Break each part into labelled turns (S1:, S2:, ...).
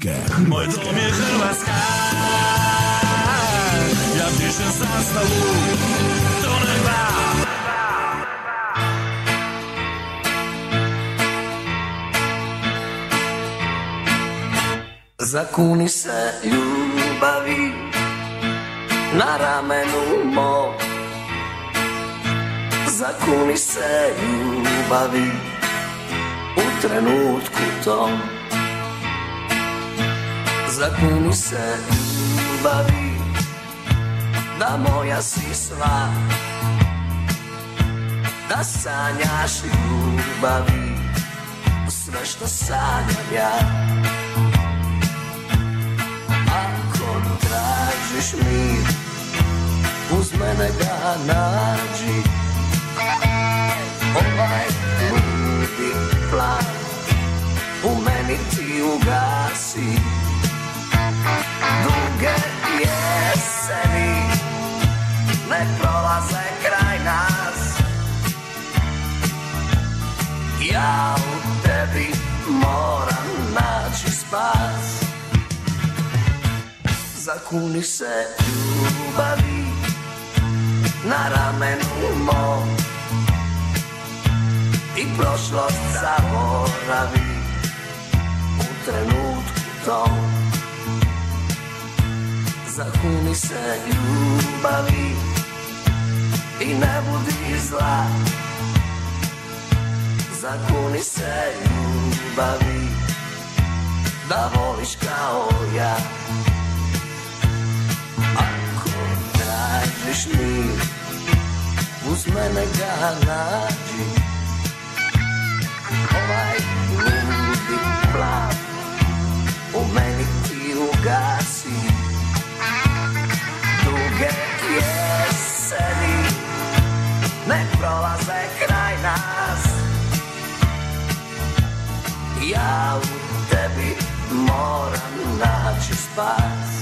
S1: Hrvatske. Moj dom je Hrvatska. Ja pišem zastavu do neba
S2: Zakuni se ljubavi na ramenu mom. Zakuni se ljubavi u trenutku tom Zakuni se ljubavi da moja si sva. Da sanjaš ljubavi sve što sanjam ja. Ako tražiš mir, uz mene ga nađi. Ovaj ludi plan u meni ti ugasi Duge jeseni. Ne prolaze kraj nas. Ja u tebi moram naći spas. Zakuni se ljubavi na ramenu mom. I prošlost zaboravi u trenutku tom Zakuni se ljubavi i ne budi zla. Zakuni se ljubavi da voliš kao ja. Ako tražiš mir, uz mene ga nađi. Ovaj ludi plan u meni ti ugasi Duge jeseni. Ne prolaze kraj nas. Ja u tebi moram naći spas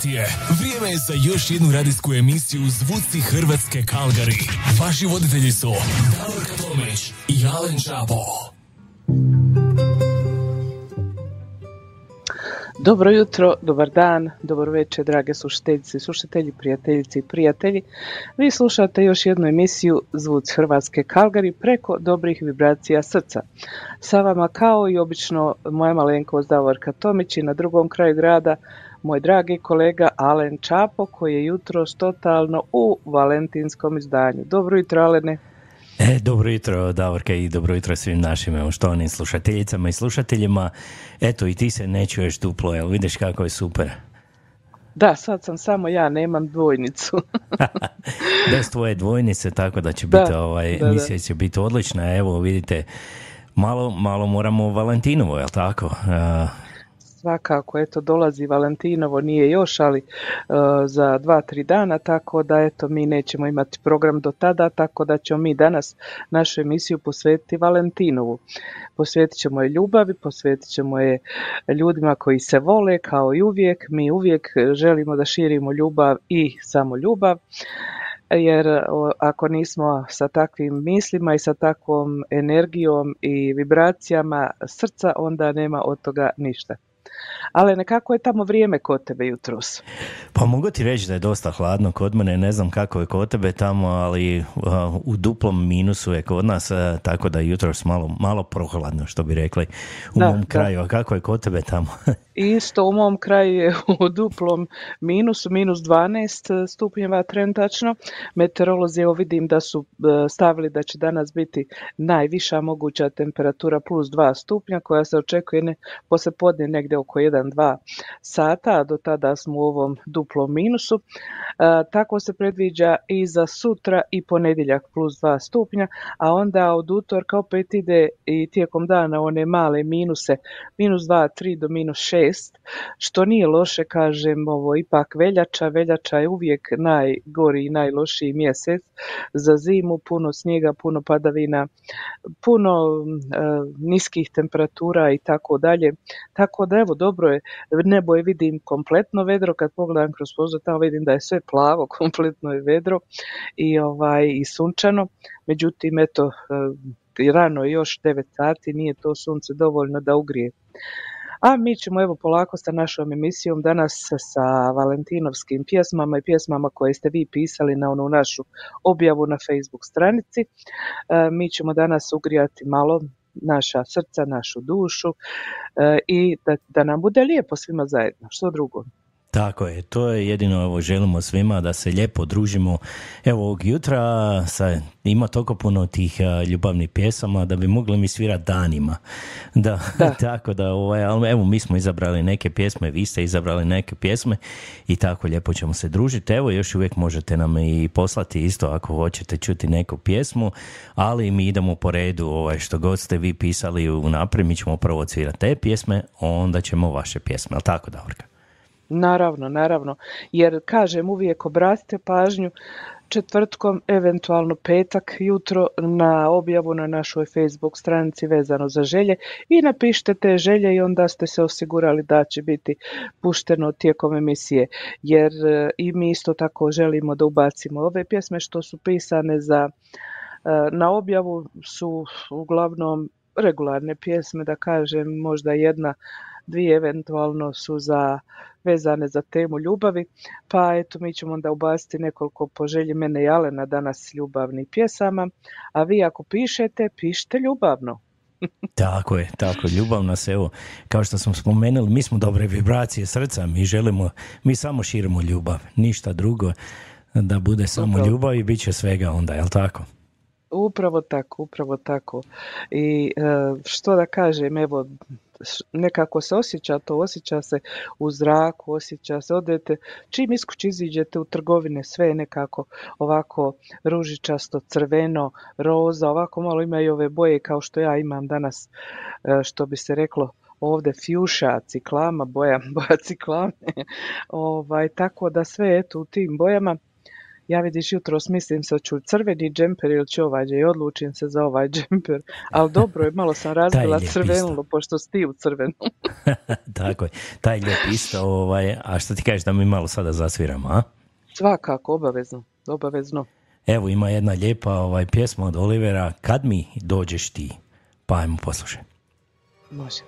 S3: sati je. Vrijeme je za još jednu radijsku emisiju Zvuci Hrvatske Kalgari. Vaši voditelji su Davorka Tomić i Alen Čapo.
S4: Dobro jutro, dobar dan, dobro večer, drage slušateljice, slušatelji, prijateljice i prijatelji. Vi slušate još jednu emisiju Zvuc Hrvatske Kalgari preko dobrih vibracija srca. Sa vama kao i obično moja malenkost Davorka Tomić i na drugom kraju grada moj dragi kolega Alen Čapo koji je jutros totalno u valentinskom izdanju. Dobro jutro Alene.
S5: E, dobro jutro Davorka i dobro jutro svim našim štovanim slušateljicama i slušateljima. Eto i ti se ne čuješ duplo, jel vidiš kako je super.
S4: Da, sad sam samo ja, nemam dvojnicu.
S5: Bez tvoje dvojnice, tako da će
S4: Da,
S5: biti, ovaj,
S4: da, da.
S5: emisija će biti odlična. Evo vidite, malo, malo moramo Valentinovo, jel tako?
S4: Svakako, eto, dolazi Valentinovo, nije još, ali e, za dva, tri dana, tako da, eto, mi nećemo imati program do tada, tako da ćemo mi danas našu emisiju posvetiti Valentinovu. Posvetit ćemo je ljubavi, posvetit ćemo je ljudima koji se vole, kao i uvijek. Mi uvijek želimo da širimo ljubav i samo ljubav jer ako nismo sa takvim mislima i sa takvom energijom i vibracijama srca, onda nema od toga ništa. Ali nekako je tamo vrijeme kod tebe jutros.
S5: Pa mogu ti reći da je dosta hladno kod mene, ne znam kako je kod tebe tamo, ali u duplom minusu je kod nas, tako da jutros malo, malo prohladno, što bi rekli u
S4: Da,
S5: mom
S4: da.
S5: kraju. A kako je kod tebe tamo?
S4: Isto u mom kraju je u duplom minusu, minus 12 stupnjeva trenutačno. Meteorolozi evo vidim da su e, stavili da će danas biti najviša moguća temperatura plus 2 stupnja koja se očekuje ne, poslije podne negdje oko 1-2 sata, do tada smo u ovom duplom minusu. E, tako se predviđa i za sutra i ponedjeljak plus 2 stupnja, a onda od utorka opet ide i tijekom dana one male minuse, minus 2, 3 do minus 6, što nije loše, kažem, ovo ipak veljača, veljača je uvijek najgori i najlošiji mjesec za zimu, puno snijega, puno padavina, puno e, niskih temperatura i tako dalje. Tako da evo dobro je, nebo je vidim kompletno vedro, kad pogledam kroz prozor tamo vidim da je sve plavo, kompletno je vedro i ovaj i sunčano. Međutim eto e, rano još 9 sati, nije to sunce dovoljno da ugrije. A mi ćemo evo polako sa našom emisijom danas sa valentinovskim pjesmama i pjesmama koje ste vi pisali na onu našu objavu na Facebook stranici. E, mi ćemo danas ugrijati malo naša srca, našu dušu e, i da, da nam bude lijepo svima zajedno. Što drugo?
S5: Tako je, to je jedino evo, želimo svima da se lijepo družimo. Evo ovog jutra sa, ima toliko puno tih a, ljubavnih pjesama da bi mogli mi svirati danima. Da,
S4: Da.
S5: tako da, ovaj, ali evo mi smo izabrali neke pjesme, vi ste izabrali neke pjesme i tako lijepo ćemo se družiti. Evo još uvijek možete nam i poslati isto ako hoćete čuti neku pjesmu, ali mi idemo po redu, ovaj, što god ste vi pisali u naprijed, mi ćemo prvo odsvirati te pjesme, onda ćemo vaše pjesme, ali tako Davorka?
S4: Naravno, naravno. Jer kažem uvijek obratite pažnju četvrtkom, eventualno petak jutro na objavu na našoj Facebook stranici vezano za želje i napišite te želje i onda ste se osigurali da će biti pušteno tijekom emisije. Jer e, i mi isto tako želimo da ubacimo ove pjesme što su pisane za e, na objavu su uglavnom regularne pjesme, da kažem možda jedna, dvije eventualno su za vezane za temu ljubavi, pa eto mi ćemo onda ubaciti nekoliko po želji mene i Alena danas ljubavnih pjesama, a vi ako pišete, pišite ljubavno.
S5: Tako je, tako, ljubav nas, evo, kao što smo spomenuli, mi smo dobre vibracije srca, mi želimo, mi samo širimo ljubav, ništa drugo, da bude samo
S4: Upravo.
S5: ljubav i bit će svega onda, jel tako?
S4: Upravo tako, upravo tako. I e, što da kažem, evo, nekako se osjeća to, osjeća se u zraku, osjeća se, odete, čim iskući iziđete u trgovine, sve je nekako ovako ružičasto, crveno, roza, ovako malo ima i ove boje kao što ja imam danas, e, što bi se reklo ovdje fjuša, ciklama, boja, boja ciklame, ovaj, tako da sve eto u tim bojama. Ja vidiš jutros mislim se hoću crveni džemper ili ću ovaj i odlučim se za ovaj džemper. Ali dobro je, malo sam razbila crvenilo, pošto si ti u crvenom.
S5: Tako je, taj lijep isto, ovaj, a što ti kažeš da mi malo sada zasviramo, a?
S4: Svakako, obavezno, obavezno.
S5: Evo ima jedna lijepa ovaj, pjesma od Olivera, Kad mi dođeš ti, pa ajmo poslušaj.
S4: Može.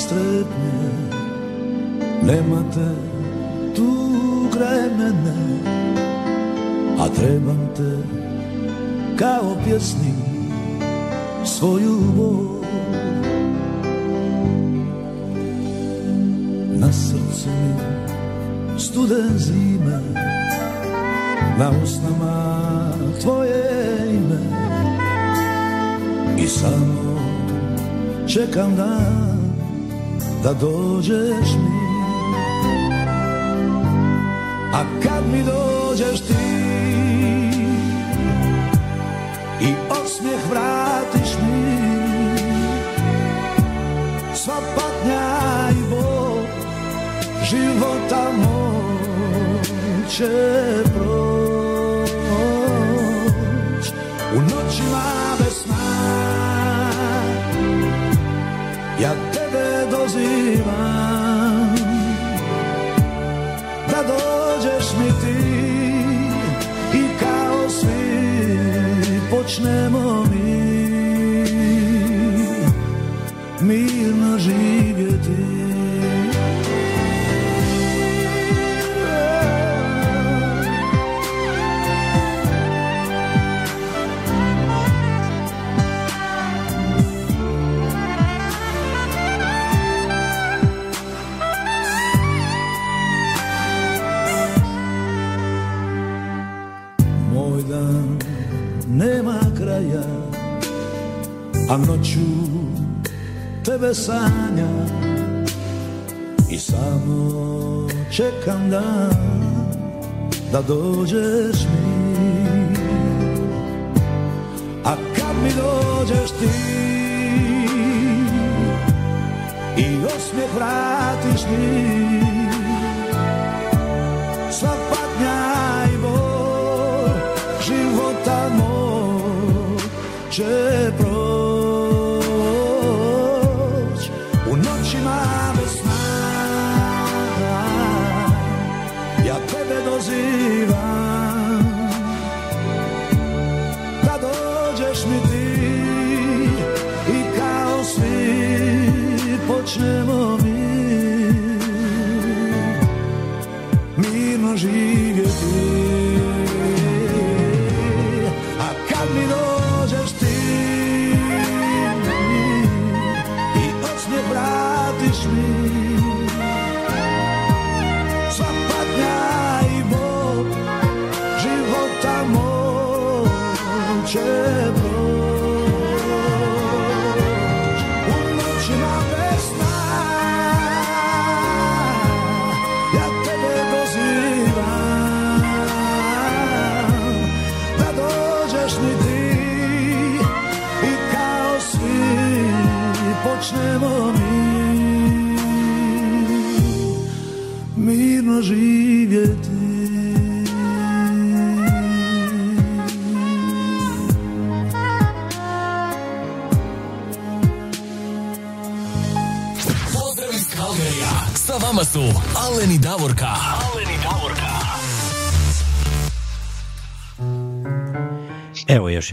S6: Puna strepnje, nema te tu kraj mene, a trebam te kao pjesnik svoju bol. Na srcu mi studen zime, na usnama tvoje ime i samo čekam dan da dođeš mi. A kad mi dođeš ti i osmijeh vratiš mi sva patnja i bol života moj će počnemo mi Da dođeš mi A kad mi dođeš ti I osmijeh vratiš mi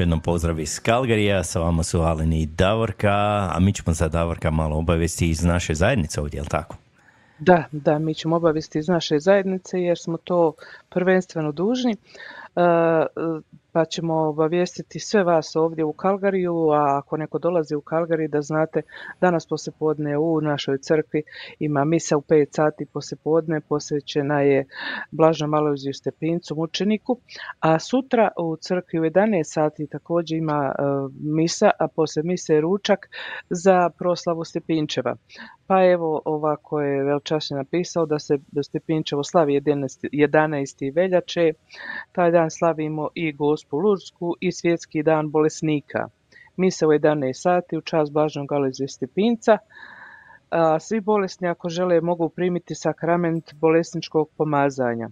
S5: jednom pozdrav iz Kalgarija, sa vama su Aleni i Davorka, a mi ćemo za Davorka malo obavesti iz naše zajednice ovdje, jel tako?
S4: Da, da, mi ćemo obavesti iz naše zajednice jer smo to prvenstveno dužni. Pa ćemo obavijestiti sve vas ovdje u Kalgariju, a ako neko dolazi u Kalgari da znate danas poslijepodne u našoj crkvi ima misa u 5 sati poslijepodne, posvećena je Blažnom Alojziju Stepincu, mučeniku, a sutra u crkvi u 11 sati također ima e, misa, a poslije mise ručak za proslavu Stepinčeva. Pa evo ovako je Velčašnja napisao da se Stepinčevo slavi 11. 11. veljače, taj dan slavimo i Gospu Lursku i Svjetski dan bolesnika. Mise u 11 sati u čast Blažnog Alojzija Stepinca, svi bolesni ako žele mogu primiti sakrament bolesničkog pomazanja.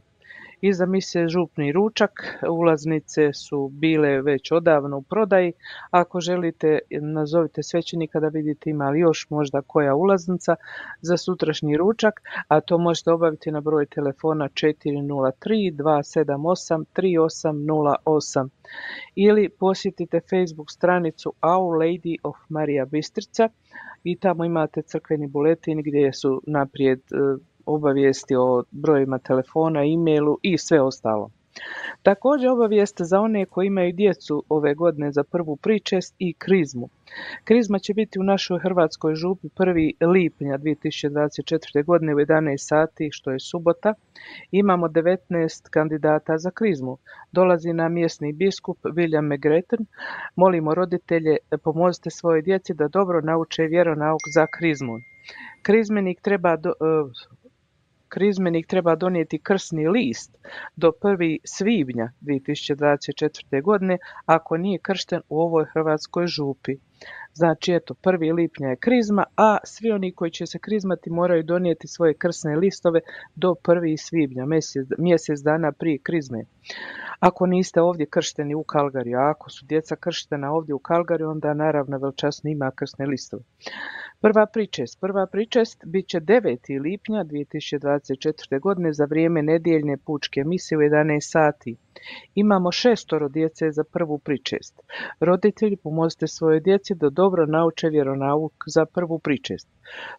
S4: Iza mise župni ručak, ulaznice su bile već odavno u prodaji. Ako želite, nazovite svećenika da vidite ima li još možda koja ulaznica za sutrašnji ručak, a to možete obaviti na broj telefona 403 278 3808 ili posjetite Facebook stranicu Our Lady of Maria Bistrica i tamo imate crkveni buletin gdje su naprijed e, obavijesti o brojima telefona, e-mailu i sve ostalo. Također obavijest za one koji imaju djecu ove godine za prvu pričest i krizmu. Krizma će biti u našoj Hrvatskoj župi 1. lipnja 2024. godine u 11 sati, što je subota. Imamo 19 kandidata za krizmu. Dolazi nam mjesni biskup William McGretton. Molimo roditelje, pomozite svoje djeci da dobro nauče vjeronauk za krizmu. Krizmenik treba do, krizmenik treba donijeti krsni list do 1. svibnja 2024. godine ako nije kršten u ovoj hrvatskoj župi. Znači, eto, 1. lipnja je krizma, a svi oni koji će se krizmati moraju donijeti svoje krsne listove do 1. svibnja, mjesec, mjesec dana prije krizme. Ako niste ovdje kršteni u Kalgariju, a ako su djeca krštena ovdje u Kalgariju, onda naravno velčasno ima krsne listove. Prva pričest. Prva pričest bit će 9. lipnja 2024. godine za vrijeme nedjeljne pučke mise u 11 sati. Imamo šestoro djece za prvu pričest. Roditelji pomozite svojoj djeci da dobro nauče vjeronauk za prvu pričest.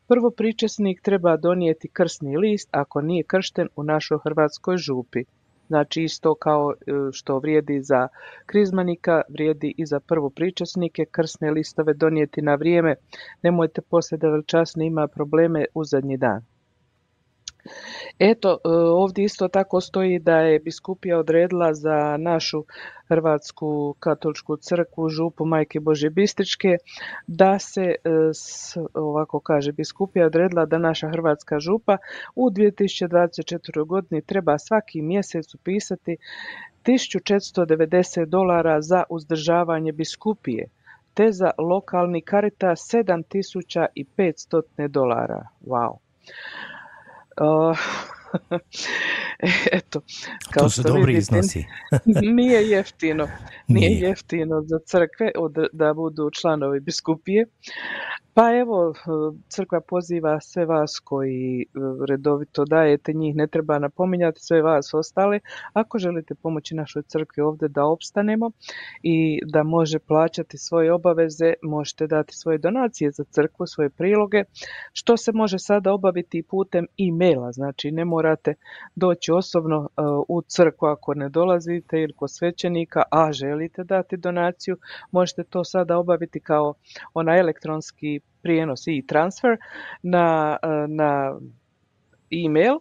S4: Prvo pričesnik treba donijeti krsni list ako nije kršten u našoj hrvatskoj župi. Znači isto kao e, što vrijedi za krizmanika, vrijedi i za prvopričasnike, krsne listove donijeti na vrijeme. Nemojte poslije da veličasni ima probleme u zadnji dan. Eto, e, ovdje isto tako stoji da je biskupija odredila za našu Hrvatsku katoličku crkvu župu Majke Bože Bistričke da se, e, ovako kaže biskupija odredila da naša Hrvatska župa u 2024. godini treba svaki mjesec upisati 1490 dolara za uzdržavanje biskupije te za lokalni karita 7500 dolara. Wow. Uh, eto, kao
S5: To su
S4: što
S5: dobri
S4: vidite,
S5: iznosi.
S4: nije jeftino, nije,
S5: Nije.
S4: jeftino za crkve da budu članovi biskupije. Pa evo, crkva poziva sve vas koji e, redovito dajete, njih ne treba napominjati, sve vas ostale. Ako želite pomoći našoj crkvi ovdje da opstanemo i da može plaćati svoje obaveze, možete dati svoje donacije za crkvu, svoje priloge, što se može sada obaviti putem e-maila, znači ne morate doći osobno e, u crkvu ako ne dolazite ili kod svećenika, a želite dati donaciju, možete to sada obaviti kao onaj elektronski prijenos i transfer na, e, na e-mail.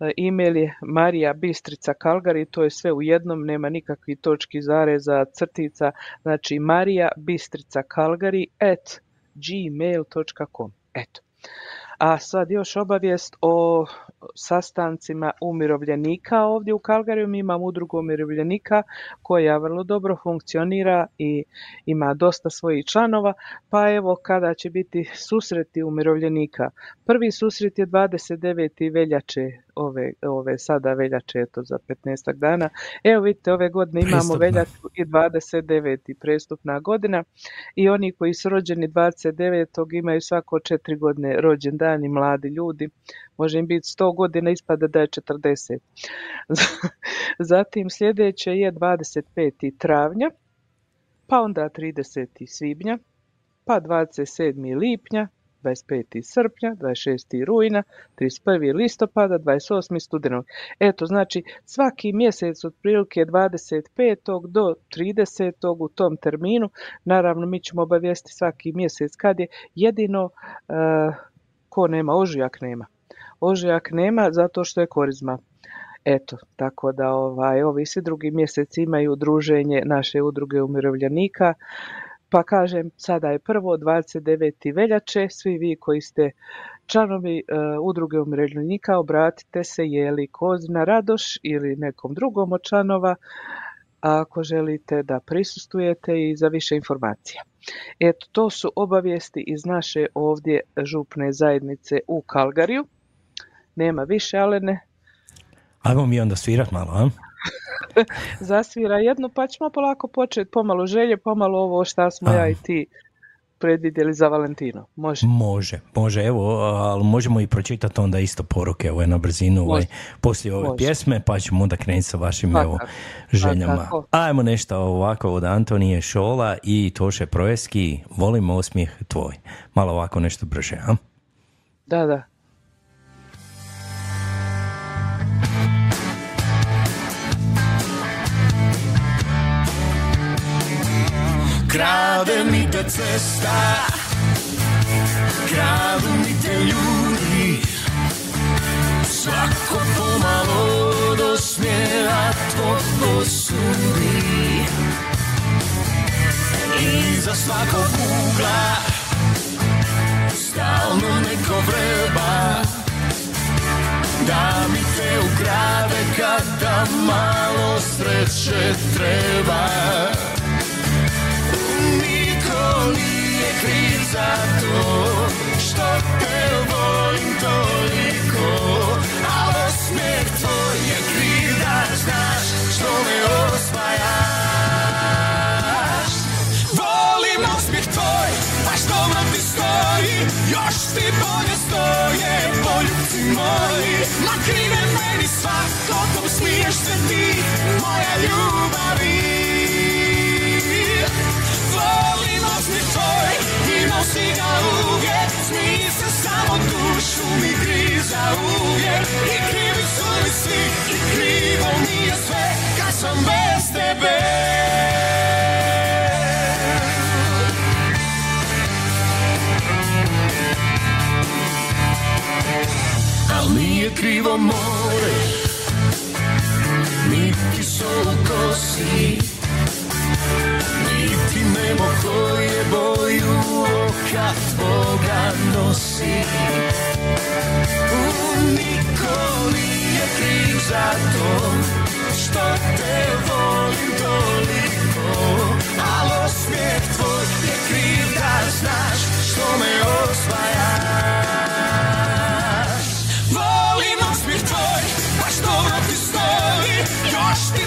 S4: E, E-mail je Marija Bistrica Kalgari, to je sve u jednom, nema nikakvih točki zareza, crtica, znači Marija Bistrica Kalgari at gmail.com. Eto. A sad još obavijest o sastancima umirovljenika ovdje u Kalgariju. Mi imamo udrugu umirovljenika koja vrlo dobro funkcionira i ima dosta svojih članova. Pa evo kada će biti susreti umirovljenika. Prvi susret je 29. veljače ove, ove sada veljače, eto za 15 dana. Evo vidite, ove godine imamo
S5: Prestupna.
S4: veljaču i 29. prestupna godina i oni koji su rođeni 29. imaju svako četiri godine rođendan i mladi ljudi. Može im biti 100 godina, ispada da je 40. Zatim sljedeće je 25. travnja, pa onda 30. svibnja, pa 27. lipnja, 25. srpnja, 26. rujna, 31. listopada, 28. studenog. Eto, znači svaki mjesec otprilike 25. do 30. u tom terminu. Naravno, mi ćemo obavijesti svaki mjesec kad je jedino eh, ko nema, ožujak nema. Ožujak nema zato što je korizma. Eto, tako da ovaj, ovi svi drugi mjeseci imaju druženje naše udruge umirovljenika. Pa kažem, sada je prvo 29. veljače, svi vi koji ste članovi e, udruge umirovljenika, obratite se je li Kozina Radoš ili nekom drugom od članova ako želite da prisustujete i za više informacija. Eto, to su obavijesti iz naše ovdje župne zajednice u Kalgariju. Nema više, Alene,
S5: Ajmo mi onda svirat malo, a?
S4: zasvira jednu, pa ćemo polako početi, pomalo želje, pomalo ovo šta smo ja i ti predvidjeli za Valentino. Može.
S5: Može, može, evo, ali možemo i pročitati onda isto poruke ovaj, na brzinu ovaj, poslije ove
S4: Može.
S5: pjesme, pa ćemo onda krenuti sa vašim evo, željama.
S4: Tako.
S5: Ajmo nešto ovako od Antonije Šola i Toše Projeski, volim osmijeh tvoj. Malo ovako nešto brže, a?
S4: Da, da.
S2: Krade mi te cesta. Kradu mi te ljudi. Svako pomalo do smjera tvog osudi Iza svakog ugla Stalno neko vreba. Da mi te ukrade kada malo sreće treba Nije kriv za to što te volim toliko A osmijeh tvoj je kriv da znaš što me osvajaš. Tvoj, baš dobro ti stoji Još ti bolje stoje poljubci moji. Ma krive meni svako kom smiješ se ti Moja ljubavi Osmijeh tvoj i nosi ga uvijek. Smiji se samo dušu mi griza uvijek. I krivi su mi svi i krivo mi je sve Kad sam bez tebe. Al nije krivo more Niti sol u kosi Niti nebo koje boju oka tvoga nosi. U, Niko nije kriv za to Što te volim toliko Al osmijeh tvoj je kriv da znaš Što me osvajaš. Volim osmijeh tvoj, baš dobro ti stoji? Još ti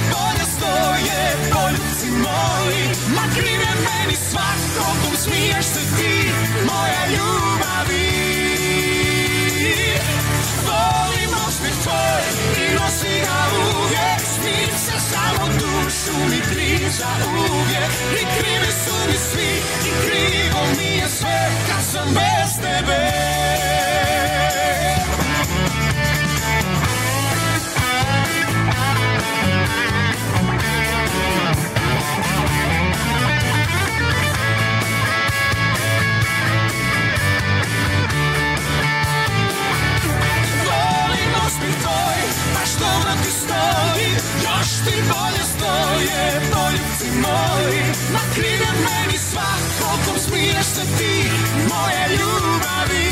S2: se ti Moja ljubavi. Volim osmijeh tvoj i nosi ga uvijek. Smiješ se samo dušu mi križa uvijek. I krivi su mi svi i krivo mi je sve Kad sam bez tebe ti bolje stoje, poljubci moji. Ma krive meni svako, kom smiješ se ti Moje ljubavi.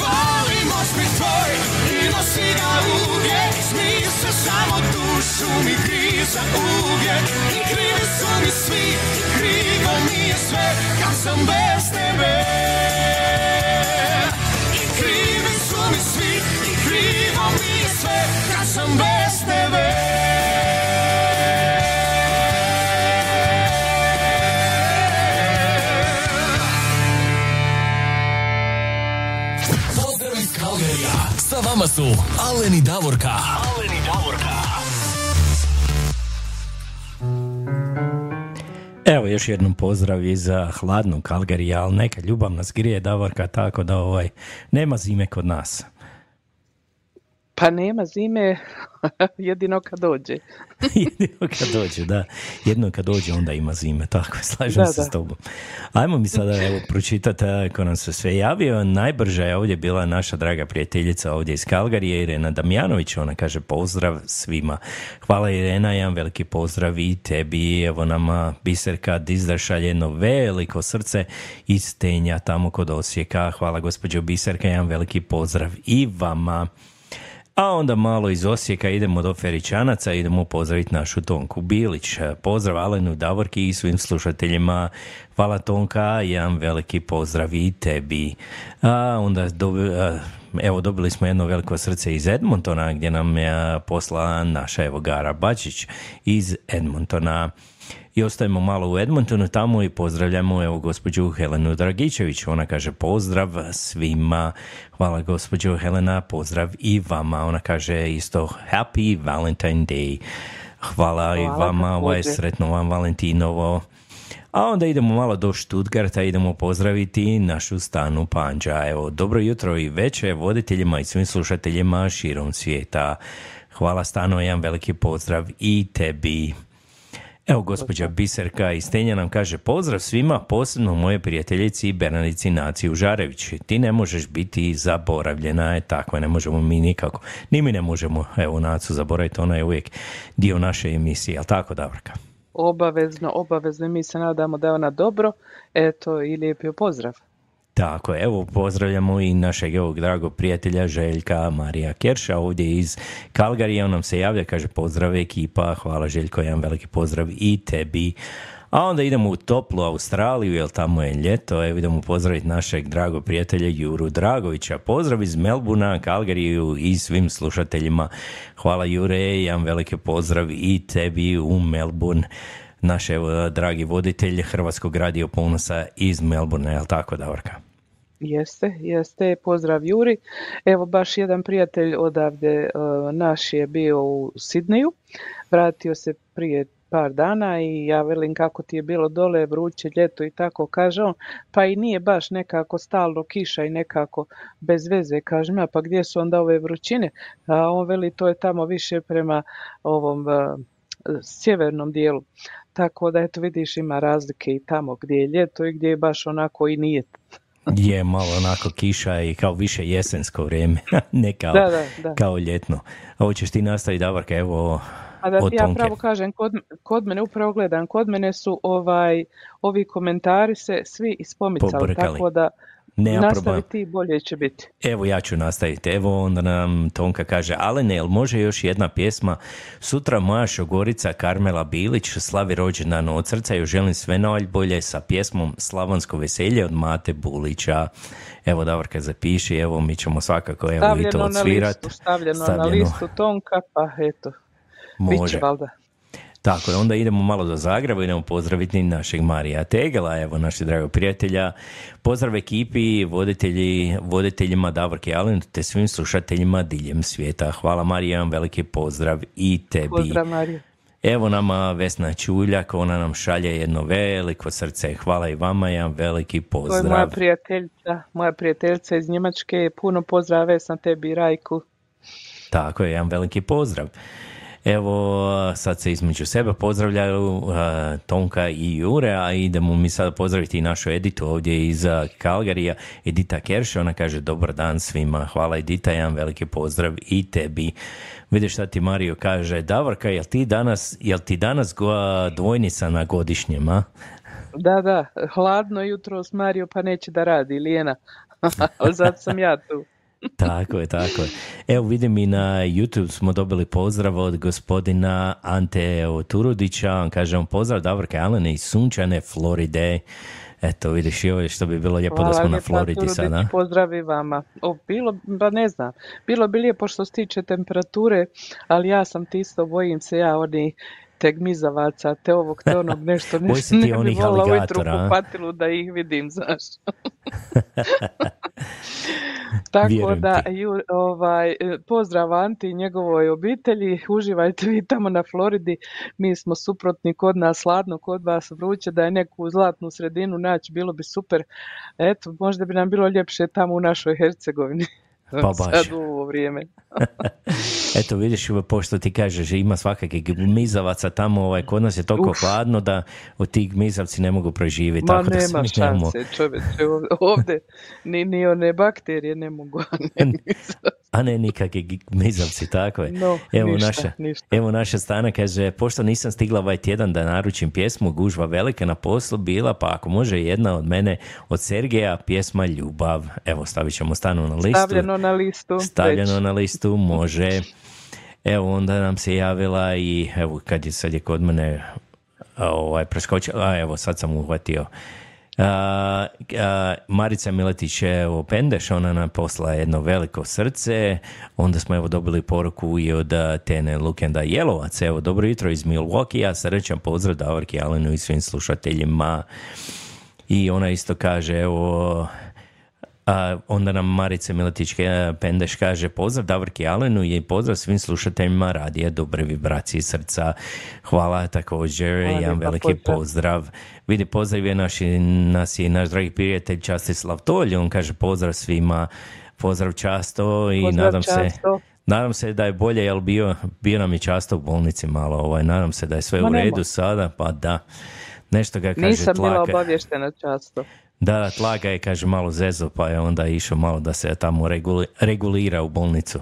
S2: Volim osmih tvoj i nosi ga uvijek. Smije se samo dušu mi griza uvijek. I krivi su mi svi, krivo mi je sve Kad sam bez tebe kad sam bez tebe
S3: Pozdrav iz Kalgarija. Sa vama su Alen i Davorka.
S5: Evo još jednom pozdrav iz hladnog Kalgarija, ali neka ljubav nas grije Davorka, tako da ovaj, nema zime kod nas.
S4: Pa nema zime, jedino kad dođe.
S5: Jedino kad dođe, da. Jedino kad dođe onda ima zime, tako slažem
S4: Da,
S5: se
S4: da.
S5: s tobom. Ajmo mi sada evo pročitati eh, ko nam se sve javio. Najbrža je ovdje bila naša draga prijateljica ovdje iz Kalgarije, Irena Damjanović, ona kaže pozdrav svima. Hvala Irena, jedan veliki pozdrav i tebi, evo nama Biserka šalje jedno veliko srce iz Stenja tamo kod Osijeka. Hvala gospođo Biserka, jedan veliki pozdrav i vama. A onda malo iz Osijeka idemo do Feričanaca, idemo pozdraviti našu Tonku Bilić. Pozdrav Alenu Davorki i svim slušateljima. Hvala Tonka, jedan veliki pozdrav i tebi. A onda a, evo dobili smo jedno veliko srce iz Edmontona gdje nam je poslala naša evo Gara Bačić iz Edmontona. I ostajemo malo u Edmontonu tamo i pozdravljamo evo gospođu Helenu Dragičević. Ona kaže pozdrav svima. Hvala gospođo Helena, pozdrav i vama. Ona kaže isto Happy Valentine Day. Hvala, i
S4: Hvala
S5: vama, ovo je
S4: također.
S5: sretno vam Valentinovo. A onda idemo malo do Stuttgarta, idemo pozdraviti našu stanu Panđa. Evo, dobro jutro i večer voditeljima i svim slušateljima širom svijeta. Hvala stano, jedan veliki pozdrav i tebi. Evo, gospođa Biserka iz Stenja nam kaže pozdrav svima, posebno moje prijateljici Bernadici Naciju Žarević. Ti ne možeš biti zaboravljena, je tako, ne možemo mi nikako. Ni mi ne možemo, evo, Nacu zaboraviti, ona je uvijek dio naše emisije, jel tako, Davorka?
S4: Obavezno, obavezno i mi se nadamo da je ona dobro. Eto i lijep pozdrav.
S5: Tako, evo pozdravljamo i našeg ovog dragog prijatelja Željka Marija Kerša ovdje iz Kalgarija, on nam se javlja, kaže pozdrav ekipa, hvala Željko, jedan veliki pozdrav i tebi. A onda idemo u toplu Australiju, jer tamo je ljeto, evo idemo pozdraviti našeg dragog prijatelja Juru Dragovića. Pozdrav iz Melbuna, Kalgariju i svim slušateljima. Hvala Jure, jedan veliki pozdrav i tebi u Melbourne naš dragi voditelj Hrvatskog radio ponosa iz Melbourne, je li tako Davorka?
S4: Jeste, jeste, pozdrav Juri. Evo baš jedan prijatelj odavde e, naš je bio u Sidneju, vratio se prije par dana i ja velim kako ti je bilo dole, vruće ljeto i tako, kaže on, pa i nije baš nekako stalno kiša i nekako bez veze, kažem ja, pa gdje su onda ove vrućine? A on veli to je tamo više prema ovom e, sjevernom dijelu. Tako da eto vidiš ima razlike i tamo gdje je ljeto i gdje je baš onako i nije.
S5: Je malo onako kiša i kao više jesensko vrijeme, ne kao,
S4: Da, da, da.
S5: kao ljetno. A hoćeš ti nastaviti Davorka, evo
S4: A da ja pravo kažem, kod, kod mene upravo gledam, kod mene su ovaj ovi komentari se svi ispomicali,
S5: Pobrkali.
S4: tako da
S5: Nema
S4: nastavi
S5: problema.
S4: ti bolje će biti.
S5: Evo ja ću nastaviti. Evo onda nam Tonka kaže, Alene, jel može još jedna pjesma? Sutra moja šogorica Karmela Bilić slavi rođendan od srca i želim sve najbolje sa pjesmom Slavonsko veselje od Mate Bulića. Evo Davorka zapiši, evo mi ćemo svakako evo i to
S4: Stavljeno na
S5: odsvirat.
S4: listu, stavljeno, na
S5: Stavljeno.
S4: listu Tonka, pa eto,
S5: Može. Tako je, onda idemo malo do Zagreba, idemo pozdraviti našeg Marija Tegela, evo našeg dragog prijatelja. Pozdrav ekipi, voditelji, voditeljima Davorke Allen, te svim slušateljima diljem svijeta. Hvala Marija, veliki pozdrav i tebi.
S4: Pozdrav Marija.
S5: Evo nama Vesna Čuljak, ona nam šalje jedno veliko srce. Hvala i vama, jedan veliki
S4: To je moja
S5: pozdrav.
S4: prijateljica, moja prijateljica iz Njemačke, puno pozdrava Vesna tebi i Rajku.
S5: Tako je, jedan veliki pozdrav. Evo, sad se između sebe pozdravljaju uh, Tonka i Jure, a idemo mi sad pozdraviti i našu Editu ovdje iz uh, Kalgarija, Edita Kerš, ona kaže dobar dan svima, hvala Edita, jedan veliki pozdrav i tebi. Vidiš šta ti Mario kaže, Davorka, jel ti danas, jel ti danas dvojnica na godišnjem, a?
S4: Da, da, hladno jutro s Mario pa neće da radi, Lijena. Zato sam ja tu.
S5: Tako je, tako je. Evo vidim i na YouTube smo dobili pozdrav od gospodina Ante Turudića. On kaže on pozdrav Davorke Alene iz sunčane Floride. Eto, vidiš i ovo što bi bilo lijepo da smo na Floridi sada.
S4: Pozdrav i vama. O, bilo, ba ne znam, bilo bi lijepo što se tiče temperature, ali ja sam ti isto, bojim se ja oni te gmizavaca, te ovog, te onog, nešto, nešto, ne bi volila ujutro u
S5: aligatora, a?
S4: kupatilu da ih vidim, znaš. Tako
S5: Vjerujem
S4: da, ju, ovaj, pozdrav Anti i njegovoj obitelji, uživajte vi tamo na Floridi, mi smo suprotni, kod nas hladno, kod vas vruće, da je neku zlatnu sredinu naći, bilo bi super. Eto, možda bi nam bilo ljepše tamo u našoj Hercegovini.
S5: Pa baš.
S4: Sad u ovo vrijeme.
S5: Eto vidiš, pošto ti kažeš, ima svakakih gmizavaca tamo, ovaj, kod nas je toliko
S4: Uf.
S5: hladno da od tih gmizavci ne mogu preživjeti.
S4: Ma
S5: tako da
S4: nema
S5: mi nemamo-
S4: šanse, čovječe, ovdje, ni, ni one bakterije ne mogu. a ne
S5: A ne nikakvi gmizavci, tako je.
S4: No,
S5: evo,
S4: ništa,
S5: naša,
S4: ništa.
S5: evo naša stana kaže, pošto nisam stigla ovaj tjedan da naručim pjesmu, gužva velika na poslu bila, pa ako može jedna od mene, od Sergeja, pjesma Ljubav. Evo, stavit ćemo stanu na listu.
S4: Stavljeno na listu.
S5: Stavljeno
S4: već.
S5: na listu, može. Evo, onda nam se javila i, evo, kad je sad je kod mene ovaj, preskočila, a evo, sad sam uhvatio. A, a, Marica Miletić je evo Pendeš, ona nam posla jedno veliko srce, onda smo evo dobili poruku i od Tene Lukenda Jelovac, evo dobro jutro iz Milwaukee, srećan pozdrav Davorki Alenu i svim slušateljima. I ona isto kaže, evo, a onda nam Marica Miletić e, Pendeš kaže pozdrav Davorki Alenu i pozdrav svim slušateljima radija Dobre vibracije srca. Hvala također, jedan
S4: lijepa,
S5: veliki
S4: pozdrav.
S5: pozdrav. Vidi, pozdrav je naš, nas i naš dragi prijatelj Častislav Tolj, on kaže pozdrav svima, pozdrav často i
S4: Pozdrav
S5: nadam se
S4: často.
S5: Nadam se da je bolje, jer bio, bio nam je často u bolnici malo, ovaj, nadam se da je sve
S4: Ma
S5: u
S4: nema.
S5: redu sada, pa da. Nešto ga kaže
S4: Nisam bila
S5: tlaka.
S4: obavještena často.
S5: Da, tlaga je, kaže, malo zezo, pa je onda išao malo da se tamo reguli- regulira u bolnicu.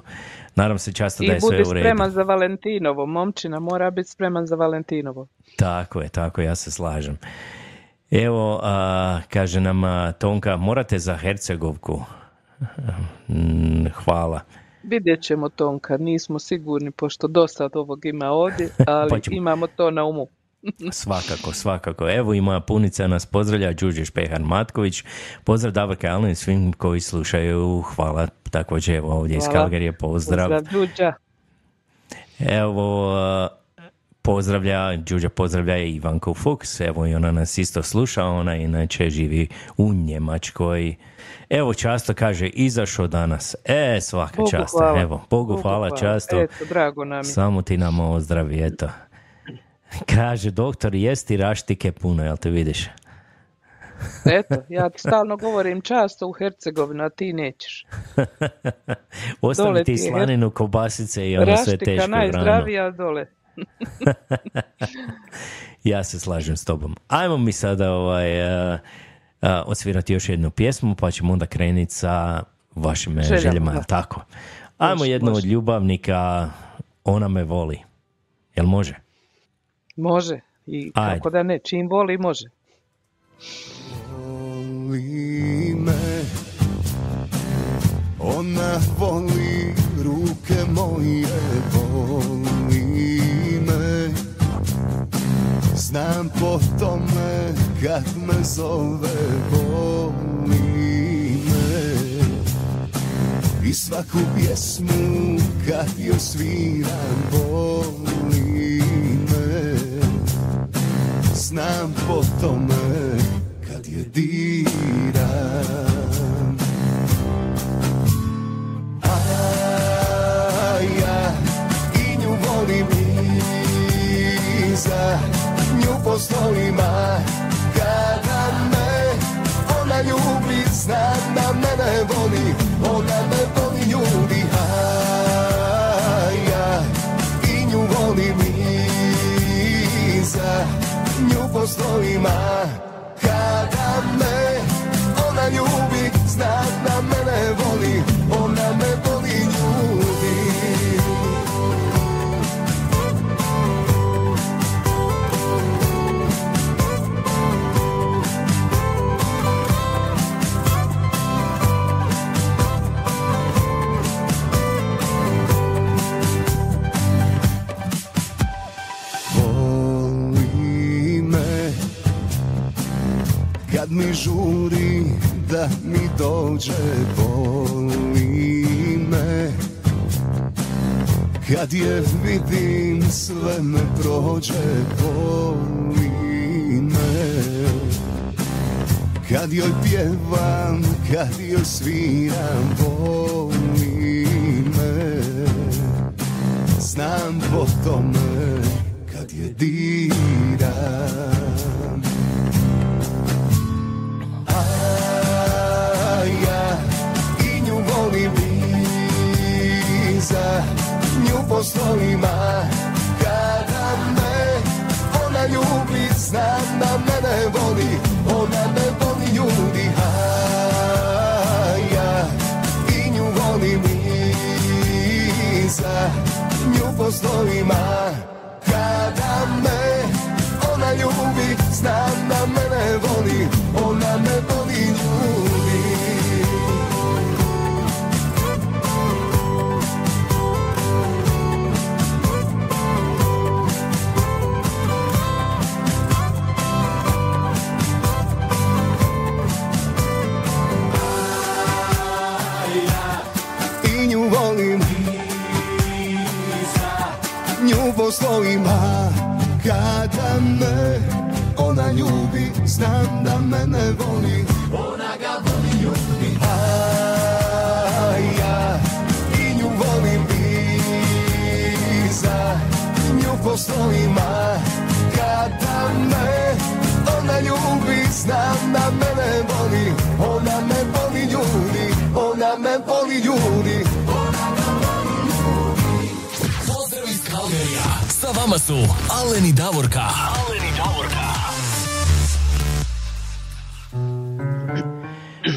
S5: Nadam se často
S4: I
S5: da je sve
S4: budi
S5: u redu.
S4: spreman za Valentinovo. Momčina mora biti spreman za Valentinovo.
S5: Tako je, tako ja se slažem. Evo, a, kaže nam a, Tonka, morate za Hercegovku. Mm, hvala.
S4: Vidjet ćemo Tonka, nismo sigurni pošto dosta od ovog ima ovdje, ali
S5: Pa ćemo-
S4: imamo to na umu.
S5: Svakako, svakako. Evo i moja punica nas pozdravlja, Đuđe Špehar Matković. Pozdrav Davorka Allen i svim koji slušaju. Hvala također evo ovdje iz
S4: Hvala.
S5: Kalgarije. Pozdrav.
S4: Pozdrav.
S5: Evo, pozdravlja, Đuđa pozdravlja i Ivanku Fuchs, evo i ona nas isto sluša, ona inače živi u Njemačkoj. Evo často kaže, izašao danas. E, svaka
S4: Bogu
S5: čast.
S4: hvala.
S5: Evo, Bogu, hvala, často.
S4: Eto, drago nam je.
S5: Samo ti nam ozdravi, eto. Kaže, doktor, jesti raštike puno, jel te vidiš?
S4: Eto, ja ti stalno govorim často u Hercegovini, a ti nećeš.
S5: Ostavi ti slaninu, kobasice i ono sve
S4: Raštika
S5: teško hrano.
S4: najzdravija dole.
S5: Ja se slažem s tobom. Ajmo mi sada ovaj, uh, uh, odsvirati još jednu pjesmu, pa ćemo onda krenuti sa vašim eh,
S4: Željama,
S5: željama, tako? Ajmo
S4: Može,
S5: jednu
S4: može.
S5: od ljubavnika, ona me voli. Jel može?
S4: Može. I
S5: Ajde.
S4: kako da ne, čim voli može.
S7: voli me Ona voli ruke moje Voli me Znam po tome kad me zove Voli me I svaku pjesmu kad joj sviram Voli Znam po tome kad je diram A ja i nju volim iza Nju postojim, a kada me ona ljubi Znam da mene voli, ona me voli Postojim, Kad mi žuri da mi dođe Voli me. Kad je vidim sve me prođe Voli me. Kad joj pjevam, kad joj sviram Voli me. Znam po tome Kad je diram po slovima Kada me ona ljubi Znam da mene voli Ona me voli ljudi A ja i nju volim iza Nju po slovima Kada me ona ljubi Znam da mene po Kada me ona ljubi Znam da mene voli. Ona ga voli ljubi. A ja i nju volim iza Nju po Kada me ona ljubi Znam da mene voli. Ona me voli ljudi. Ona me voli ljudi
S3: Sa vama su Alen i Davorka. Alen i Davorka.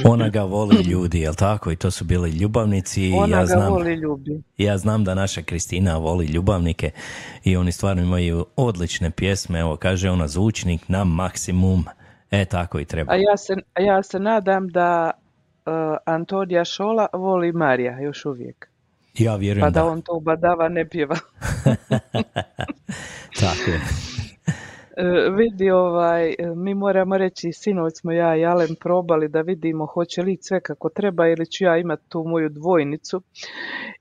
S5: Ona ga voli ljudi, jel tako? I to su bili ljubavnici. i
S4: Ona
S5: ja
S4: ga
S5: znam,
S4: voli ljubi.
S5: Ja znam da naša Kristina voli ljubavnike i oni stvarno imaju odlične pjesme. Evo, kaže ona zvučnik na maksimum. E, tako i treba.
S4: A ja se, ja se nadam da uh, Antonija Šola voli Marija još uvijek.
S5: Ja vjerujem
S4: Pa da
S5: da.
S4: on to badava ne pjeva.
S5: Tako je.
S4: E, vidi ovaj, e, mi moramo reći, sinoć smo ja i Alen probali da vidimo hoće li sve kako treba ili ću ja imati tu moju dvojnicu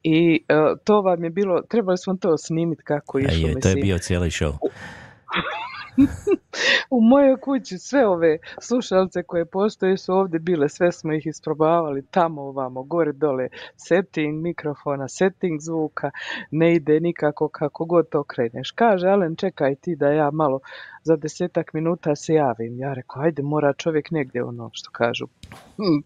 S4: i e, to vam je bilo, trebali smo to snimiti kako išlo,
S5: je, to je bio cijeli show.
S4: U mojoj kući sve ove slušalce koje postoje su ovdje bile, sve smo ih isprobavali. Tamo ovamo, gore dole, setting mikrofona, setting zvuka, ne ide nikako kako god to kreneš. Kaže Alen čekaj ti da ja malo za desetak minuta se javim. Ja rekao ajde mora čovjek negdje ono što kažu. Hmm.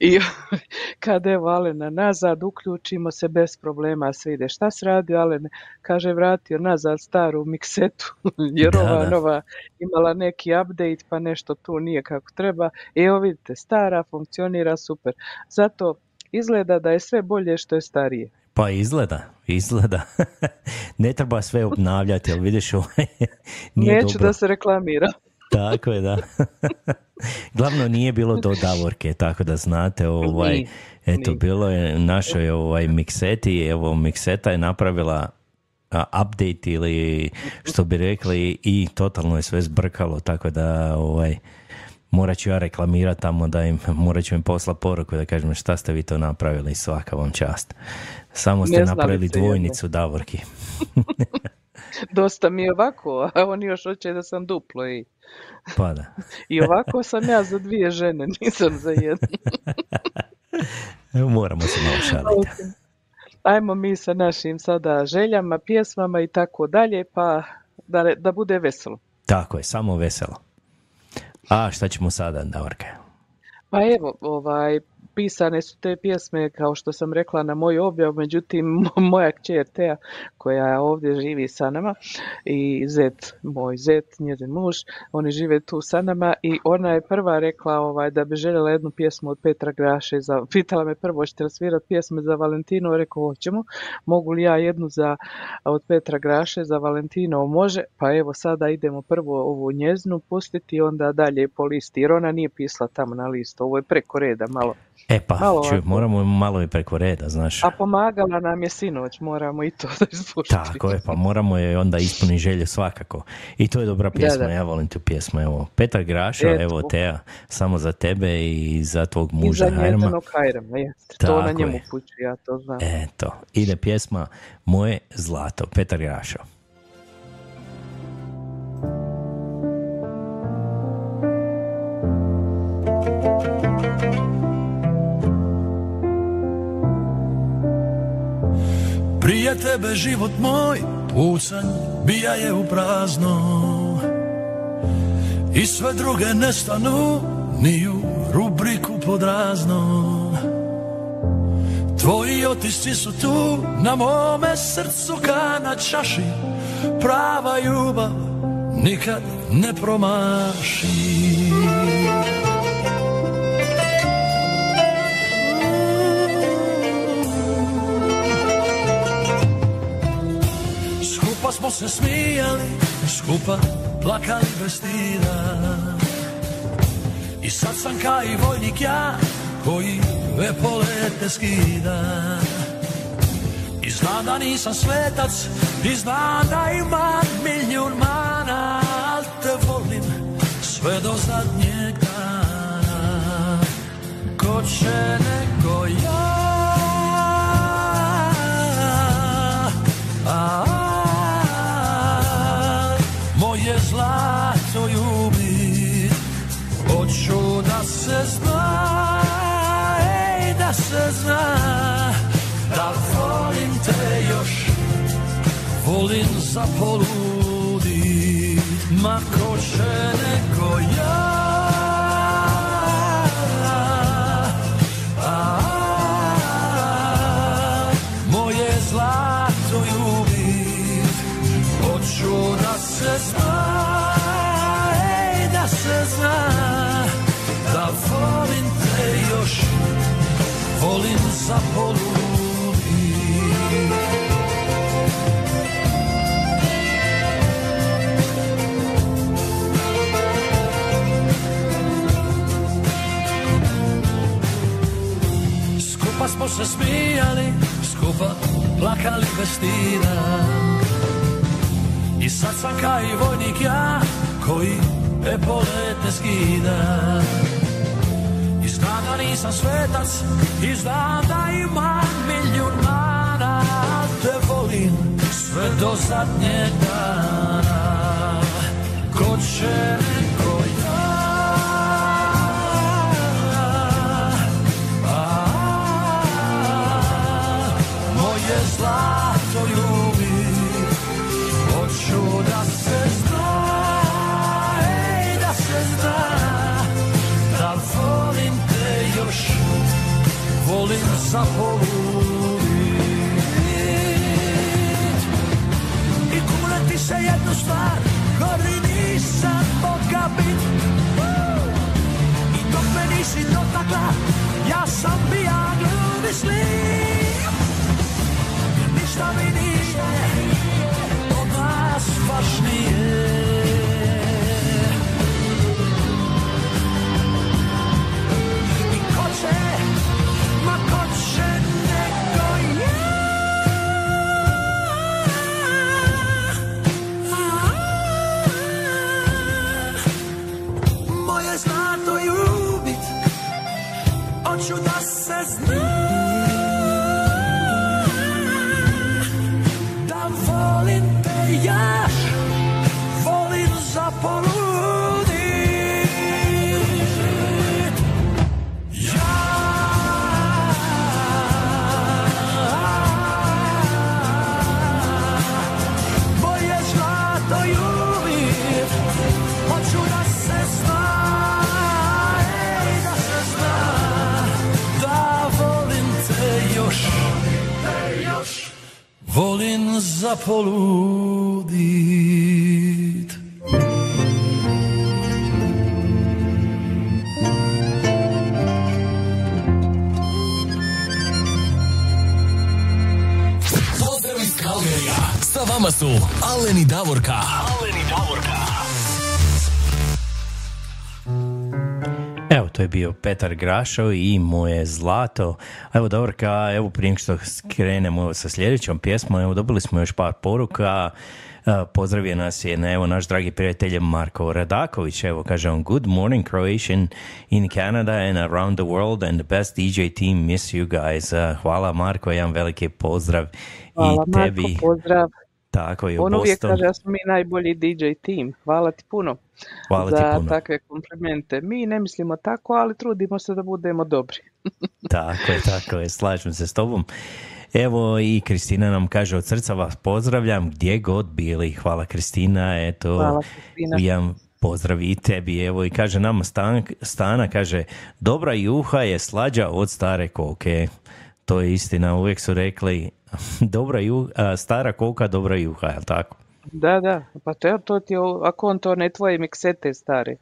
S4: I kad evo Alena nazad uključimo se bez problema sve ide. Šta se radi Alen? Kaže vratio nazad staru miksetu jer
S5: Da,
S4: ova
S5: da.
S4: nova imala neki update pa nešto tu nije kako treba. Evo vidite, stara funkcionira super. Zato izgleda da je sve bolje što je starije.
S5: Pa izgleda, izgleda. ne treba sve obnavljati, ali vidiš ovaj, nije
S4: Neću
S5: dobro.
S4: da se reklamira.
S5: Tako je, da. Glavno nije bilo do Davorke, tako da znate, ovaj,
S4: Nije,
S5: eto,
S4: nije.
S5: bilo je našoj ovaj, mikseti, evo, mikseta je napravila a, update ili što bi rekli i totalno je sve zbrkalo, tako da ovaj, morat ću ja reklamirati tamo da im, morat ću im poslati poruku da kažem šta ste vi to napravili, svaka vam čast. Samo ste napravili dvojnicu Davorki.
S4: Dosta mi je ovako, a oni još hoće da sam duplo i,
S5: Pa da.
S4: i ovako sam ja za dvije žene, nisam za jednu.
S5: Moramo se malo šaliti.
S4: Ajmo mi sa našim sada željama, pjesmama i tako dalje, pa da, da bude veselo.
S5: Tako je, samo veselo. A šta ćemo sada, Davorka?
S4: Pa evo, ovaj, pisane su te pjesme, kao što sam rekla, na moju objavu, međutim, moja kćer Teja, koja ovdje živi sa nama, i zet, moj zet, njezin muž, oni žive tu sa nama i ona je prva rekla ovaj, da bi željela jednu pjesmu od Petra Graše, za, pitala me prvo ćete li svirati pjesme za Valentino, rekao hoćemo, mogu li ja jednu za, od Petra Graše za Valentino, može, pa evo sada idemo prvo ovu njeznu pustiti, onda dalje po listi, jer ona nije pisala tamo na listu, ovo je preko reda malo.
S5: E pa,
S4: Malo
S5: moramo malo i preko reda, znaš.
S4: A pomagala nam je sinoć, moramo i to da ispuštiti.
S5: Tako je, pa moramo je onda ispuniti želje svakako. I to je dobra pjesma,
S4: da.
S5: ja volim tu pjesmu. Evo, Petar Grašo,
S4: Eto.
S5: evo Teja, samo za tebe i za tvog
S4: I
S5: muža
S4: za
S5: Hajrma.
S4: To na njemu
S5: je.
S4: pući, ja to znam.
S5: Eto, ide pjesma Moje zlato, Petar Grašo.
S8: Prije tebe život moj pucanj bija je u prazno. I sve druge nestanu ni u rubriku pod razno. Tvoji otisci su tu na mome srcu ka na čaši. Prava ljubav nikad ne promaši se smijali, skupa plakali bez stida. I sad sam ka i vojnik ja, koji epolete skida. I znam da nisam svetac, i znam da imam milijun mana Al te volim sve do zadnjeg dana Ko će nego ja se zna, ej, da se zna Da volim te još, volim za poludit Ma ko će nego ja smo se smijali, skupa plakali bez stida. I sad sam ka i vojnik ja, koji epolete skida da nisam svetac, i znam da imam milijun mana Al te volim sve do volim za poludit I kuneti se jednu stvar, gori nisam moga bit. I dok me nisi dotakla, ja sam bija glubi Jer ništa mi nije od nas važnije I Hoću da poludit
S3: Pozdrav iz Kalgerija. Sa vama su Alen i Davorka.
S5: Bio Petar Grašo i moje zlato. A Evo, Davorka, evo prije što skrenemo sa sljedećom pjesmom, evo dobili smo još par poruka. E, Pozdravio nas je, evo, naš dragi prijatelj Marko Radaković. Evo, kaže on, good morning Croatian in Canada and around the world and the best DJ team, miss you guys. E, Hvala Marko, jedan veliki pozdrav
S4: Hvala
S5: i
S4: Marko,
S5: tebi.
S4: pozdrav.
S5: Tako je,
S4: On uvijek kaže da smo mi najbolji DJ tim. Hvala ti puno.
S5: Hvala ti
S4: za
S5: puno.
S4: takve komplimente. Mi ne mislimo tako, ali trudimo se da budemo dobri.
S5: Tako je, tako je, slažem se s tobom. Evo i Kristina nam kaže od srca vas pozdravljam gdje god bili. Hvala Kristina, eto.
S4: Hvala, Kristina.
S5: Pozdrav i tebi, evo i kaže nama Stan, Stana, kaže dobra juha je slađa od stare koke. To je istina, uvijek su rekli dobra juha, stara koka, dobra juha, jel tako?
S4: Da, da, pa to, to ti je, ako on to ne tvoje miksete stare,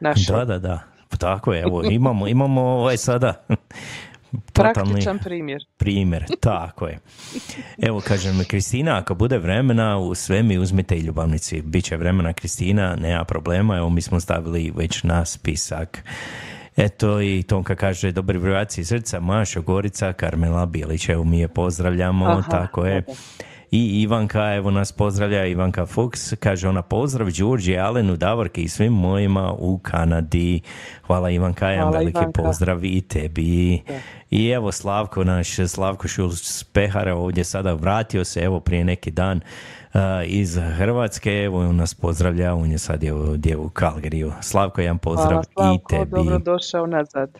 S4: naše.
S5: Da, da, da. Tako je, evo, imamo, imamo ovaj sada
S4: Praktičan primjer.
S5: primjer, tako je. Evo, kažem, Kristina, ako bude vremena, u sve mi uzmite i ljubavnici. Biće vremena, Kristina, nema problema, evo, mi smo stavili već na spisak. Eto i Tonka kaže, dobri vibracije srca, Mašo Gorica, Karmela Bilić, evo mi je pozdravljamo,
S4: Aha,
S5: tako je.
S4: dobro.
S5: I Ivanka, evo nas pozdravlja, Ivanka Fuchs, kaže ona pozdrav Đurđi, Alenu, Davorki i svim mojima u Kanadi. Hvala Ivanka, jedan veliki
S4: Ivanka.
S5: pozdrav i tebi. I evo Slavko, naš Slavko Šulc Pehara ovdje sada vratio se, evo prije neki dan uh, iz Hrvatske, evo on nas pozdravlja, on je sad je ovdje u Kalgariju. Slavko, jedan pozdrav
S4: Hvala Slavko,
S5: i tebi.
S4: dobro došao nazad.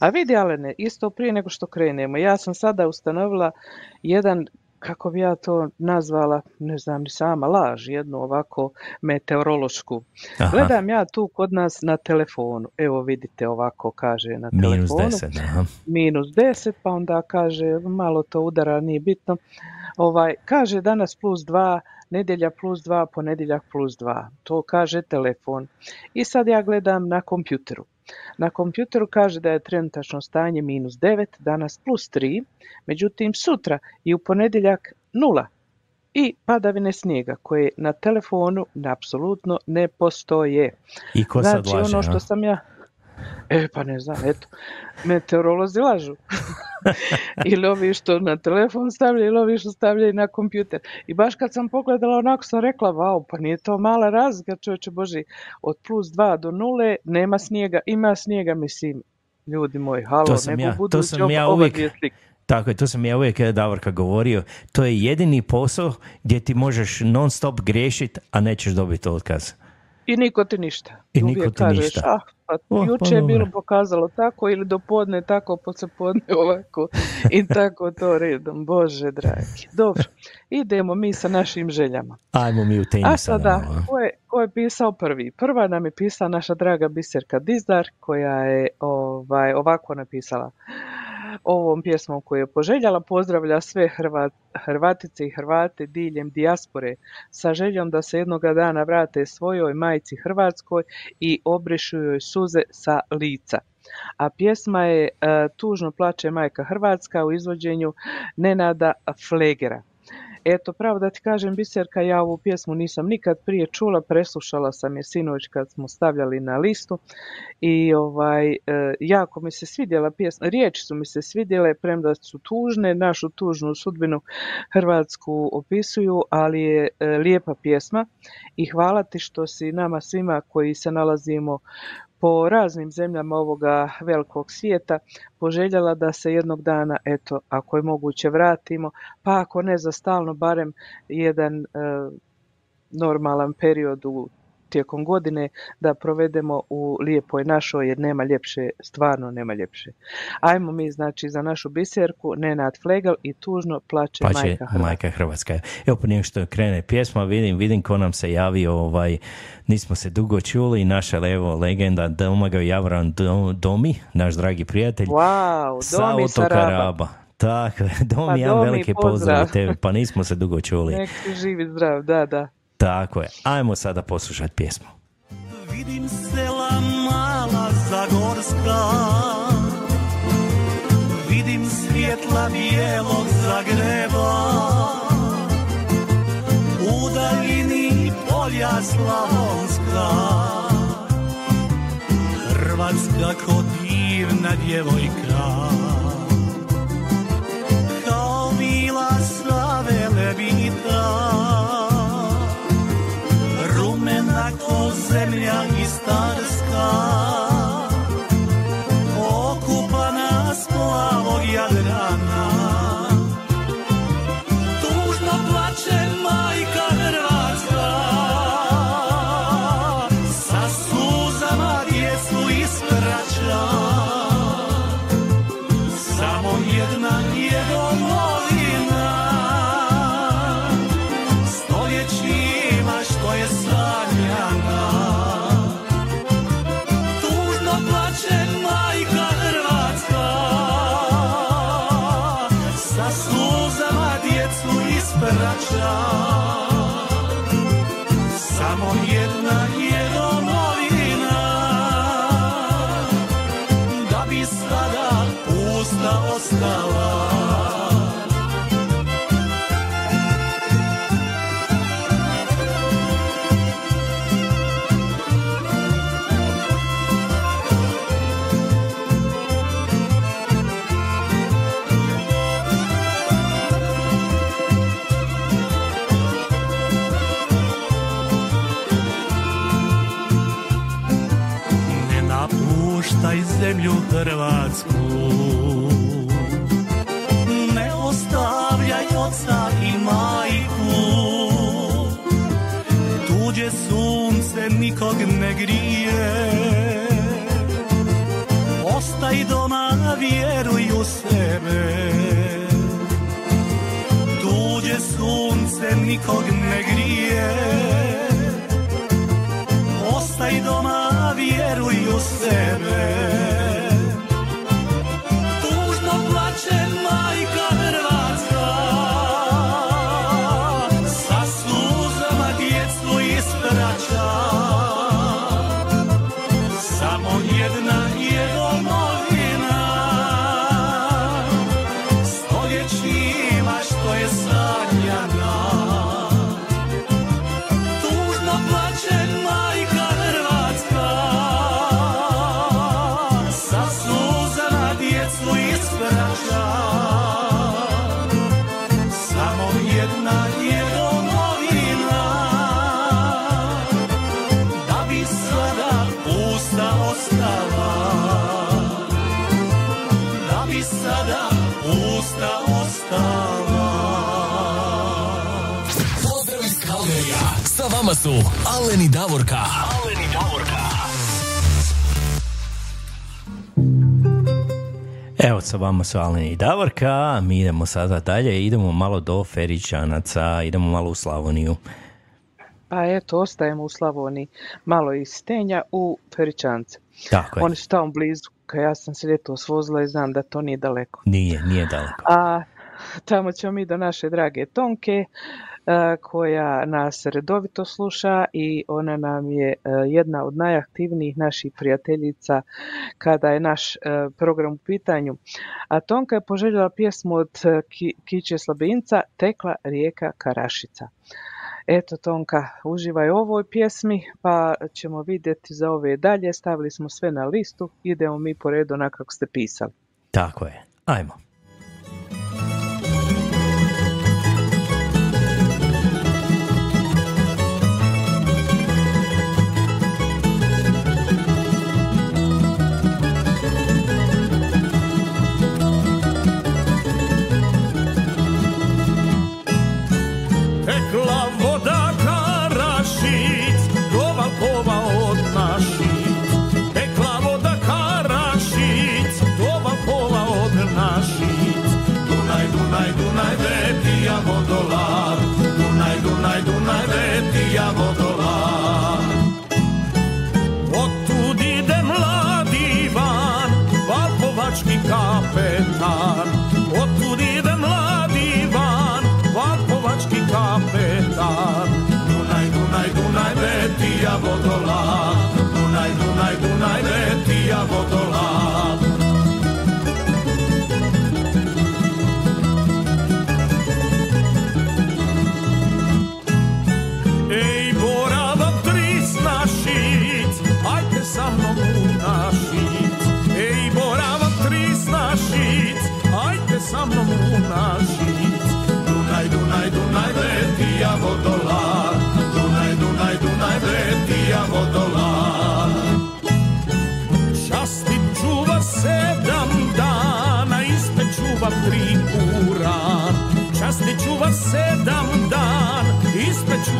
S4: A vidi Alene, isto prije nego što krenemo, ja sam sada ustanovila jedan, kako bi ja to nazvala, ne znam ni sama, laž, jednu ovako meteorološku.
S5: Aha.
S4: Gledam ja tu kod nas na telefonu, evo vidite ovako kaže na
S5: Minus
S4: telefonu.
S5: 10, aha.
S4: minus 10, pa onda kaže malo to udara, nije bitno. Ovaj, kaže danas plus 2, nedjelja plus 2, ponedjeljak plus 2. To kaže telefon. I sad ja gledam na kompjuteru. Na kompjuteru kaže da je trenutačno stanje minus 9, danas plus 3, međutim sutra i u ponedjeljak nula i padavine snijega koje na telefonu apsolutno ne postoje.
S5: I ko sad
S4: Znači
S5: laže,
S4: ono što sam ja... E pa ne znam, eto, meteorolozi lažu. ili ovi što na telefon stavljaju, ili ovi što stavljaju na kompjuter. I baš kad sam pogledala onako sam rekla, vau, pa nije to mala razlika, čovječe Boži, od plus 2 do nule nema snijega, ima snijega, mislim, ljudi moji, halo,
S5: To sam
S4: nego
S5: ja- to
S4: budući
S5: sam ja uvijek-. Tako je, to sam ja uvijek eh, Davorka govorio. To je jedini posao gdje ti možeš non stop griješit, a nećeš dobiti otkaz.
S4: I niko ti ništa.
S5: I
S4: Uvijek
S5: niko ti
S4: kažeš,
S5: ništa.
S4: Ah, pa
S5: O, pa
S4: juče je bilo pokazalo tako ili do podne tako, poslijepodne ovako i tako to redom. Bože dragi. Dobro, idemo mi sa našim željama.
S5: Ajmo mi u
S4: A
S5: tenis sada. a?
S4: ko je, ko je pisao prvi? Prva nam je pisala naša draga Biserka Dizdar, koja je ovaj, ovako napisala ovom pjesmom koju je poželjala. Pozdravlja sve Hrvat, Hrvatice i Hrvate diljem dijaspore sa željom da se jednoga dana vrate svojoj majci Hrvatskoj i obrišu joj suze sa lica. A pjesma je e, Tužno plače majka Hrvatska u izvođenju Nenada Flegera. Eto, pravo da ti kažem, Biserka, ja ovu pjesmu nisam nikad prije čula, preslušala sam je sinoć kad smo stavljali na listu i ovaj, e, jako mi se svidjela pjesma, riječi su mi se svidjele, premda su tužne, našu tužnu sudbinu Hrvatsku opisuju, ali je e, lijepa pjesma i hvala ti što si nama svima koji se nalazimo po raznim zemljama ovoga velikog svijeta poželjela da se jednog dana, eto, ako je moguće vratimo, pa ako ne za stalno, barem jedan e, normalan period u tijekom godine da provedemo u lijepoj našoj jer nema ljepše, stvarno nema ljepše. Ajmo mi znači za našu biserku Nenad Flegel i tužno plače
S5: će
S4: majka Hrvatska.
S5: majka Hrvatska. Evo prije što krene pjesma, vidim, vidim ko nam se javio, ovaj, nismo se dugo čuli, naša evo legenda Domagoj Javran Do- Domi, naš dragi prijatelj,
S4: Wow,
S5: sa
S4: Domi
S5: otoka
S4: Raba.
S5: Raba. Tako, je, Domi,
S4: Pa
S5: jedan veliki
S4: pozdrav.
S5: pozdrav tebi, pa nismo se dugo čuli.
S4: Nek živi zdrav, da, da.
S5: Tako je, ajmo sada poslušati pjesmu.
S8: Vidim sela mala Zagorska. Vidim svjetla bijelog Zagreba. U daljini polja Slavonska. Hrvatska ko divna djevojka zemlja
S1: i starska. Hrvatsku. Ne ostavljaj oca i majku. Tuđe sunce nikog ne grije. Ostaj doma, vjeruj u sebe. Tuđe sunce nikog ne grije. Ostaj doma, vjeruj u sebe
S3: su Alen i Davorka. Alen i Davorka.
S5: Evo sa vama su Alen i Davorka, mi idemo sada dalje, idemo malo do Feričanaca, idemo malo u Slavoniju.
S4: Pa eto, ostajemo u Slavoniji, malo iz Stenja u Feričance.
S5: Tako je,
S4: Oni su tamo blizu, ka ja sam se ljetos vozila i znam da to nije daleko.
S5: nije, nije daleko.
S4: A tamo ćemo mi do naše drage Tonke, koja nas redovito sluša i ona nam je e, jedna od najaktivnijih naših prijateljica kada je naš e, program u pitanju. A Tonka je poželjela pjesmu od e, Ki- Kiće Slabinca Tekla rijeka Karašica. Eto Tonka, uživaj u ovoj pjesmi, pa ćemo vidjeti za ove dalje. Stavili smo sve na listu, idemo mi po redu onako kako ste pisali.
S5: Tako je, ajmo.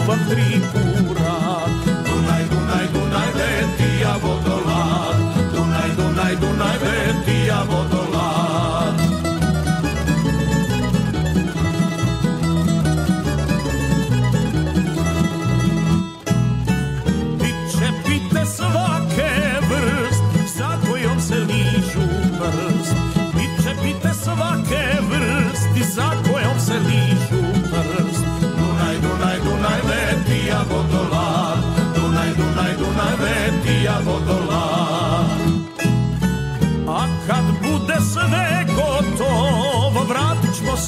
S1: van tripura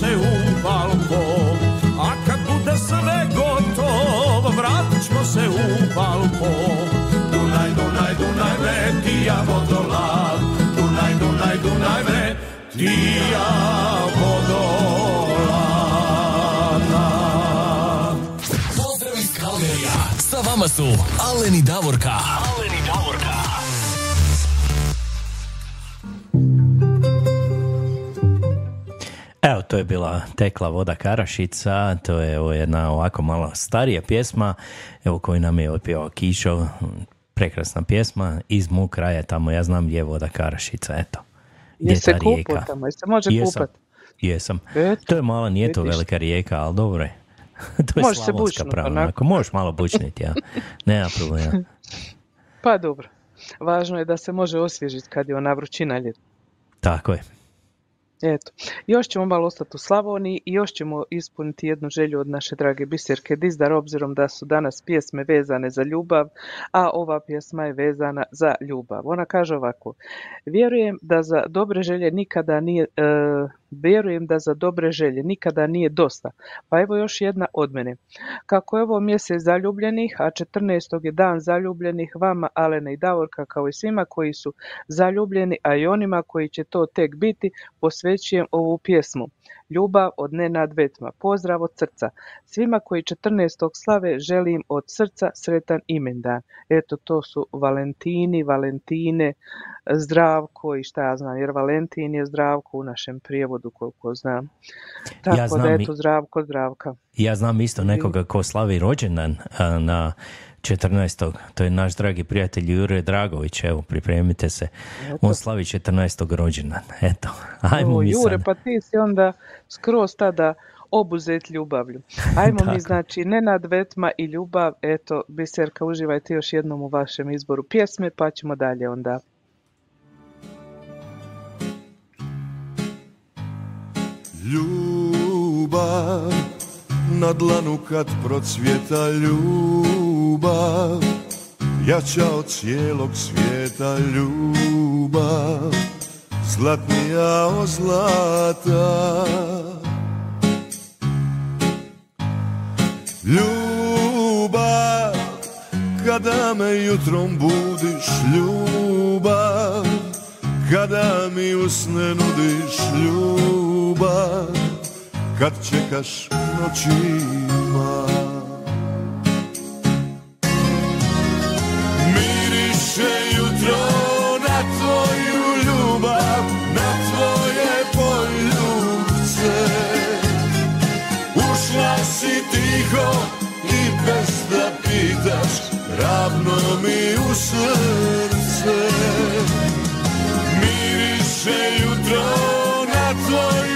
S1: se u balkon A kad bude sve gotov Vratit ćemo se u balkon. Dunaj, Dunaj, Dunaj ve, Ti ja vodolad. Dunaj, Dunaj, Dunaj
S9: ve, Ti ja vodolad.
S3: Pozdrav iz Kalgerija Sa vama su Aleni Davorka.
S5: To je bila Tekla voda Karašica, to je evo, jedna ovako malo starija pjesma, evo koju nam je otpjevao Kišo, prekrasna pjesma, iz mog kraja tamo, ja znam gdje je voda Karašica, eto. Gdje
S4: Je
S5: ta rijeka.
S4: tamo, je se može
S5: Jesam,
S4: kupat.
S5: jesam.
S4: Eto,
S5: To je mala, nije to velika rijeka, ali dobro je. to je
S4: Može se
S5: prava,
S4: onako.
S5: onako, možeš malo bučniti, ja. Nema problema.
S4: Pa dobro. Važno je da se može osvježiti kad je ona vrućina ljeta.
S5: Tako je.
S4: Eto, još ćemo malo ostati u Slavoniji i još ćemo ispuniti jednu želju od naše drage Biserke Dizdar, obzirom da su danas pjesme vezane za ljubav, a ova pjesma je vezana za ljubav. Ona kaže ovako, vjerujem da za dobre želje nikada nije, e, vjerujem da za dobre želje nikada nije dosta. Pa evo još jedna od mene. Kako je ovo mjesec zaljubljenih, a 14. je dan zaljubljenih vama, Alena i Davorka, kao i svima koji su zaljubljeni, a i onima koji će to tek biti, posvećujem ovu pjesmu. Ljubav od Nenad Vetma. Pozdrav od srca. Svima koji 14. slave želim od srca sretan imendan. Eto, to su Valentini, Valentine, Zdravko i šta ja znam, jer Valentin je Zdravko u našem prijevodu koliko znam. Tako da
S5: znam
S4: eto, Zdravko, Zdravka.
S5: Ja znam isto nekoga ko slavi rođendan na 14. To je naš dragi prijatelj Jure Dragović, evo, pripremite se. On slavi 14. rođendan. Eto, ajmo
S4: O,
S5: mi
S4: Jure,
S5: sad.
S4: pa ti si onda skroz tada obuzet ljubavlju. Ajmo mi znači Nenad Vetma i ljubav, eto, Biserka, uživajte još jednom u vašem izboru pjesme, pa ćemo dalje onda.
S1: Ljubav na dlanu kad procvjeta ljubav Jača od cijelog svijeta ljubav. Zlatnija od zlata. Ljubav kada me jutrom budiš ljubav. Kada mi usne nudiš ljubav Kad čekaš noćima. Miriše jutro na tvoju ljubav Na tvoje poljubce. Ušla si tiho i bez da pitaš Ravno mi u srce. Miriše jutro na tvoju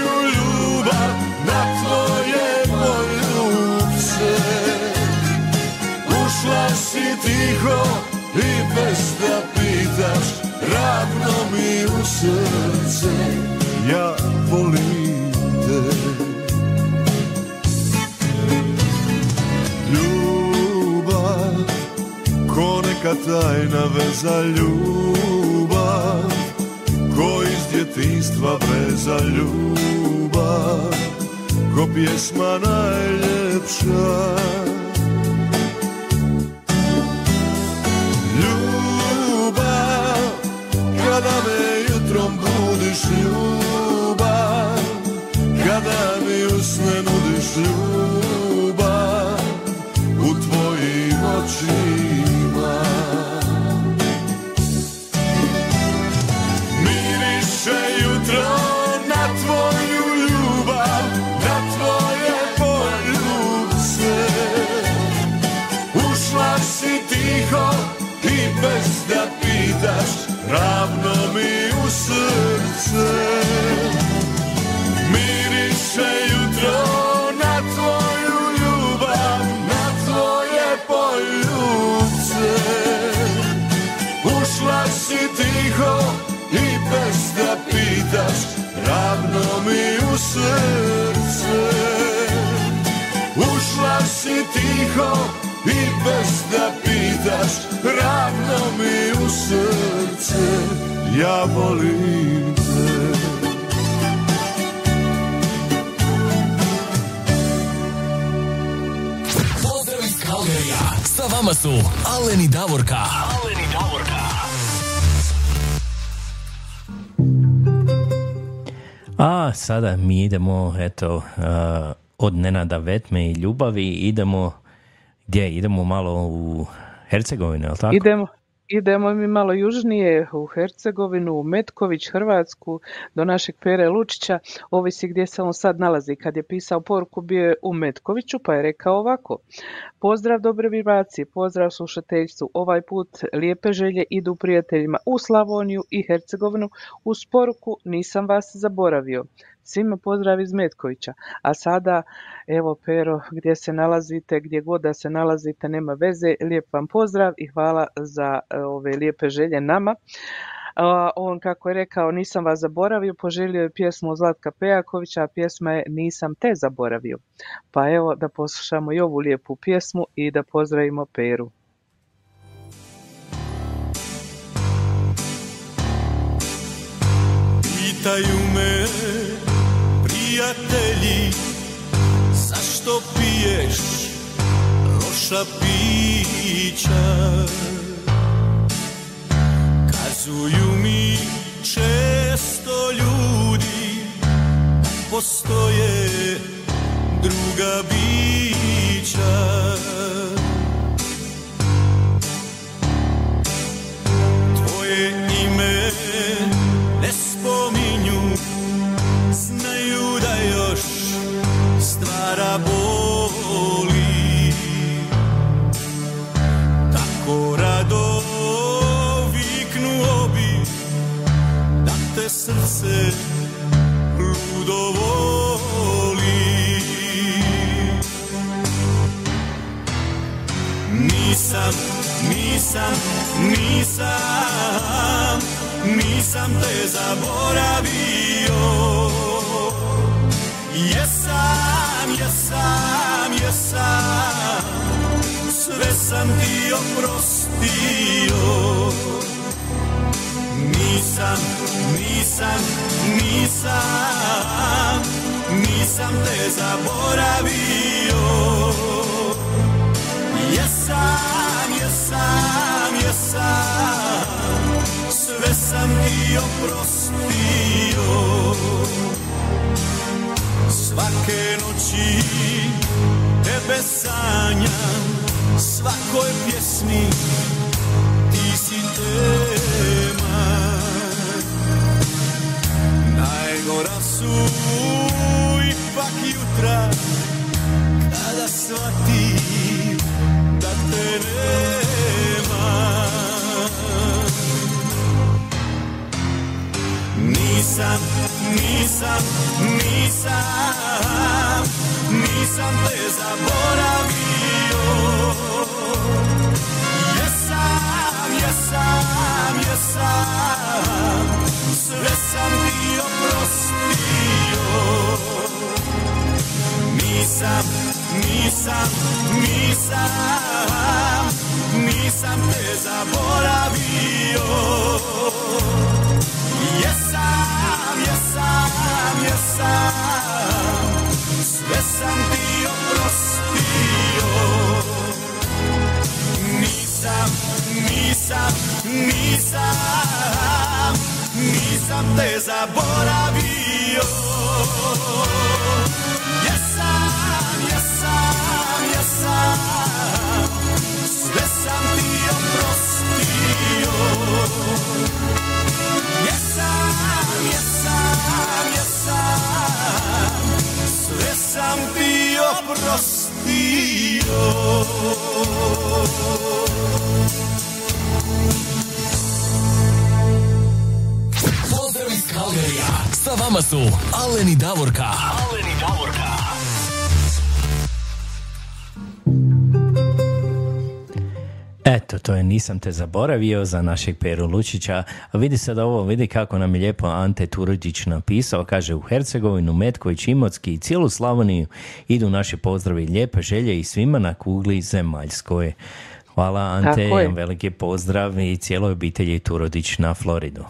S1: tiho i bez da pitaš Ravno mi u srce. Ja volim te. Ljubav Ko neka tajna veza ljubav Ko iz djetinstva breza ljubav Ko pjesma najljepša Kada me jutrom budiš ljubav Kada mi usne nudiš ljubav U tvojim očima. Miriše jutro na tvoju ljubav Na tvoje poljubce. Ušla si tiho i bez da pitaš Ravno mi u srce Miriše jutro na tvoju ljubav Na tvoje poljubce. Ušla si tiho i bez da pitaš Ravno mi u srce. Ušla si tiho i bez da pitaš ravno mi u srce ja volim te.
S3: Pozdrav iz Kalderija sa vama su Aleni Davorka. Aleni Davorka.
S5: A sada mi idemo eto uh, od Nenada Vetme i ljubavi idemo gdje? Idemo malo u Hercegovinu, jel tako?
S4: Idemo, idemo mi malo južnije u Hercegovinu, u Metković, Hrvatsku, do našeg Pere Lučića, ovisi gdje se on sad nalazi. Kad je pisao poruku bio je u Metkoviću, pa je rekao ovako. Pozdrav dobre vibracije, pozdrav slušateljstvu. Ovaj put lijepe želje idu prijateljima u Slavoniju i Hercegovinu uz poruku nisam vas zaboravio. Svima pozdrav iz Metkovića. A sada, evo Pero, gdje se nalazite, gdje god da se nalazite, nema veze. Lijep vam pozdrav i hvala za e, ove lijepe želje nama. On, kako je rekao, nisam vas zaboravio, poželio je pjesmu Zlatka Pejakovića, a pjesma je Nisam te zaboravio. Pa evo da poslušamo i ovu lijepu pjesmu i da pozdravimo Peru.
S1: Pitaju me prijatelji Zašto piješ loša pića? Kazuju mi često ljudi postoje druga bića stvara boli Tako rado viknuo bi Da te srce ludo voli. Nisam, nisam, nisam, nisam te zaboravio. Jesam, jesam, jesam, sve sam ti oprostio. Nisam, nisam, nisam, nisam te zaboravio. Jesam, jesam, jesam, sve sam ti oprostio Svake noći tebe sanjam, svakoj pjesmi ti si tema. Najgora su ipak jutra, kada shvatim da te nema. Nisam, nisam, nisam, nisam te zaboravio. Jesam, jesam, jesam, sve sam ti oprostio. Nisam, nisam, nisam, nisam te zaboravio. Sve sam ti oprostio. Nisam, nisam, nisam, nisam te zaboravio.
S3: Su Alen i Davorka. Alen i Davorka.
S5: Eto, to je Nisam te zaboravio za našeg Peru Lučića. A vidi sad ovo, vidi kako nam je lijepo Ante Turuđić napisao. Kaže, u Hercegovinu, Metković, Imotski i cijelu Slavoniju idu naši pozdravi, lijepe želje i svima na kugli zemaljskoj. Hvala Ante, veliki pozdrav i cijeloj obitelji Turodić na Floridu.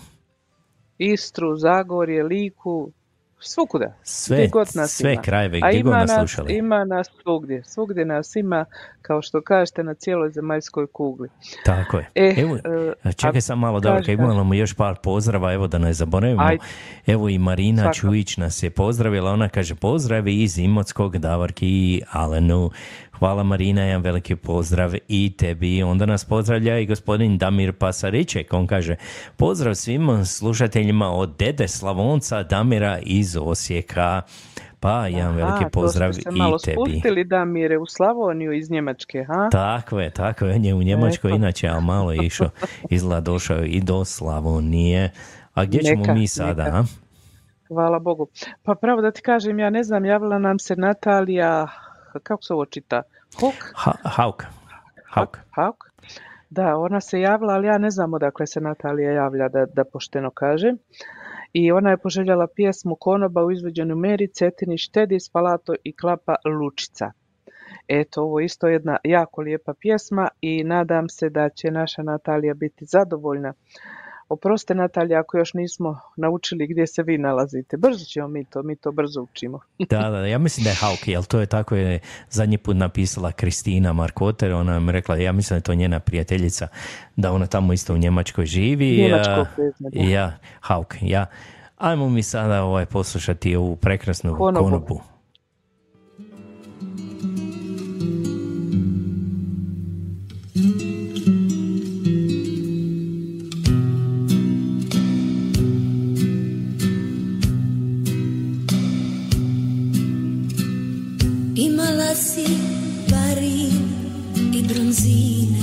S4: Istru, Zagorje, Liku, Svukuda.
S5: Sve-
S4: god nas
S5: sve
S4: ima.
S5: krajeve,
S4: A
S5: gdje god
S4: ima
S5: nas
S4: nas,
S5: slušali.
S4: ima nas svugdje. Svugdje nas ima, kao što kažete, na cijeloj zemaljskoj kugli.
S5: Tako je.
S4: E,
S5: evo,
S4: e,
S5: čekaj
S4: a-
S5: sam malo,
S4: kaži,
S5: imamo još par pozdrava, evo da ne zaboravimo.
S4: Ajde.
S5: Evo i Marina
S4: Svakako.
S5: Čujić nas je pozdravila, ona kaže pozdravi iz Imotskog, Davarki i Alenu. Hvala Marina, jedan veliki pozdrav i tebi. Onda nas pozdravlja i gospodin Damir Pasariček. On kaže pozdrav svim slušateljima od dede Slavonca Damira iz Osijeka. Pa, jedan veliki
S4: Aha,
S5: pozdrav
S4: to ste se
S5: i
S4: malo
S5: tebi.
S4: spustili Damire u Slavoniju iz Njemačke, ha?
S5: Tako je, tako je. On je u Njemačkoj
S4: Eto.
S5: inače, ali malo je išao, izgleda došao i do Slavonije. A gdje ćemo
S4: Neka,
S5: mi sada,
S4: neka.
S5: a?
S4: Hvala Bogu. Pa pravo da ti kažem, ja ne znam, javila nam se Natalija, kako se ovo čita? Huk?
S5: Ha, Hauk. Hauk.
S4: Hauk? Da, ona se javila, ali ja ne znam odakle se Natalija javlja, da, da pošteno kažem. I ona je poželjela pjesmu Konoba u izvođenju Meri, Cetini, Štedi, Spalato i Klapa Lučica. Eto, ovo je isto jedna jako lijepa pjesma i nadam se da će naša Natalija biti zadovoljna. Oprostite Natalija ako još nismo naučili gdje se vi nalazite. Brzo ćemo mi to, mi to brzo učimo.
S5: Da, da, ja mislim da je Hauk, jer to je tako je zadnji put napisala Kristina Markoter, ona mi rekla, ja mislim da je to njena prijateljica, da ona tamo isto u Njemačkoj živi.
S4: Da.
S5: Ja, Hauk, ja. Ajmo mi sada ovaj, poslušati ovu prekrasnu
S4: Konobu.
S5: konobu.
S10: Si barin i bronzine.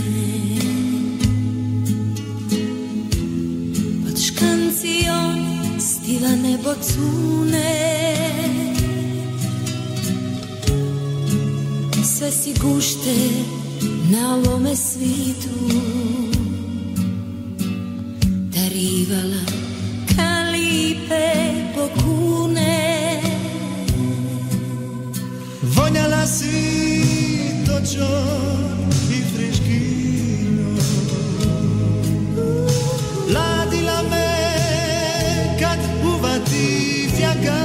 S10: Pod škancijom stila nebo cune Sve si gušte na ovome svitu. Darivala
S6: Vonjala si točon i friškino. Ladila me kad uvati fjaka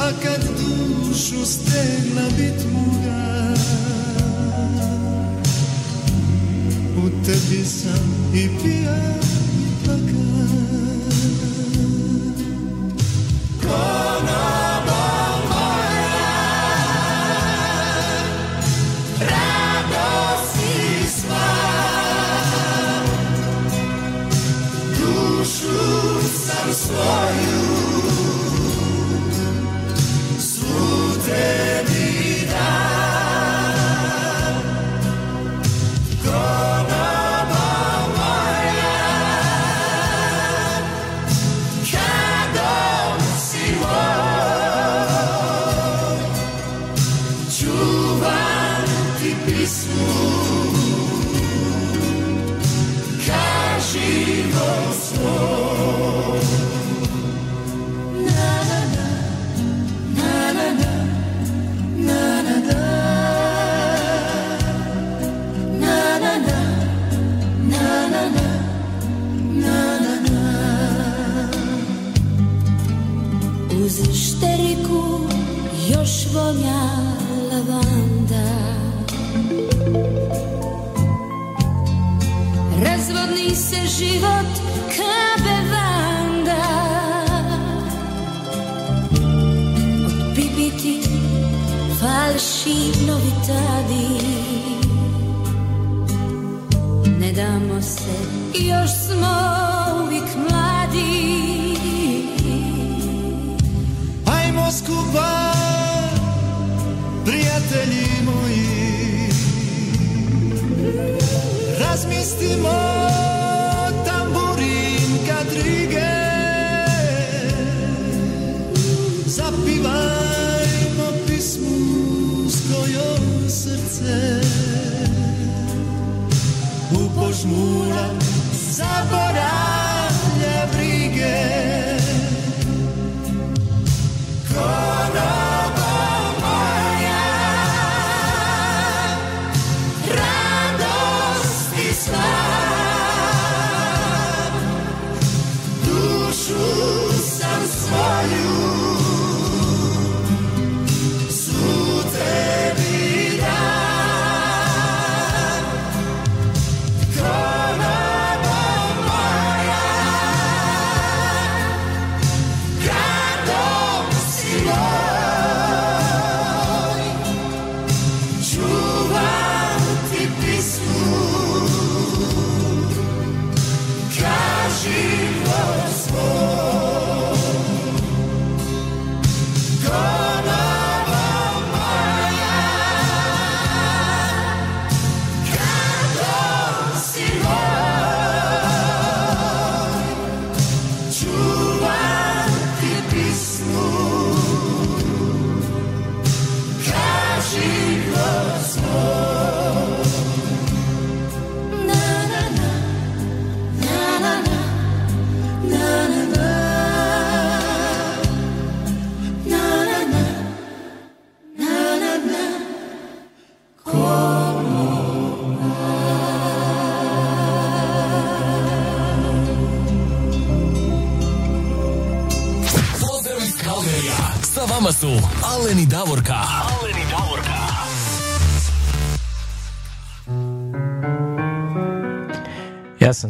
S6: A kad dušu stegla bit muga U tebi sam i pija i plaka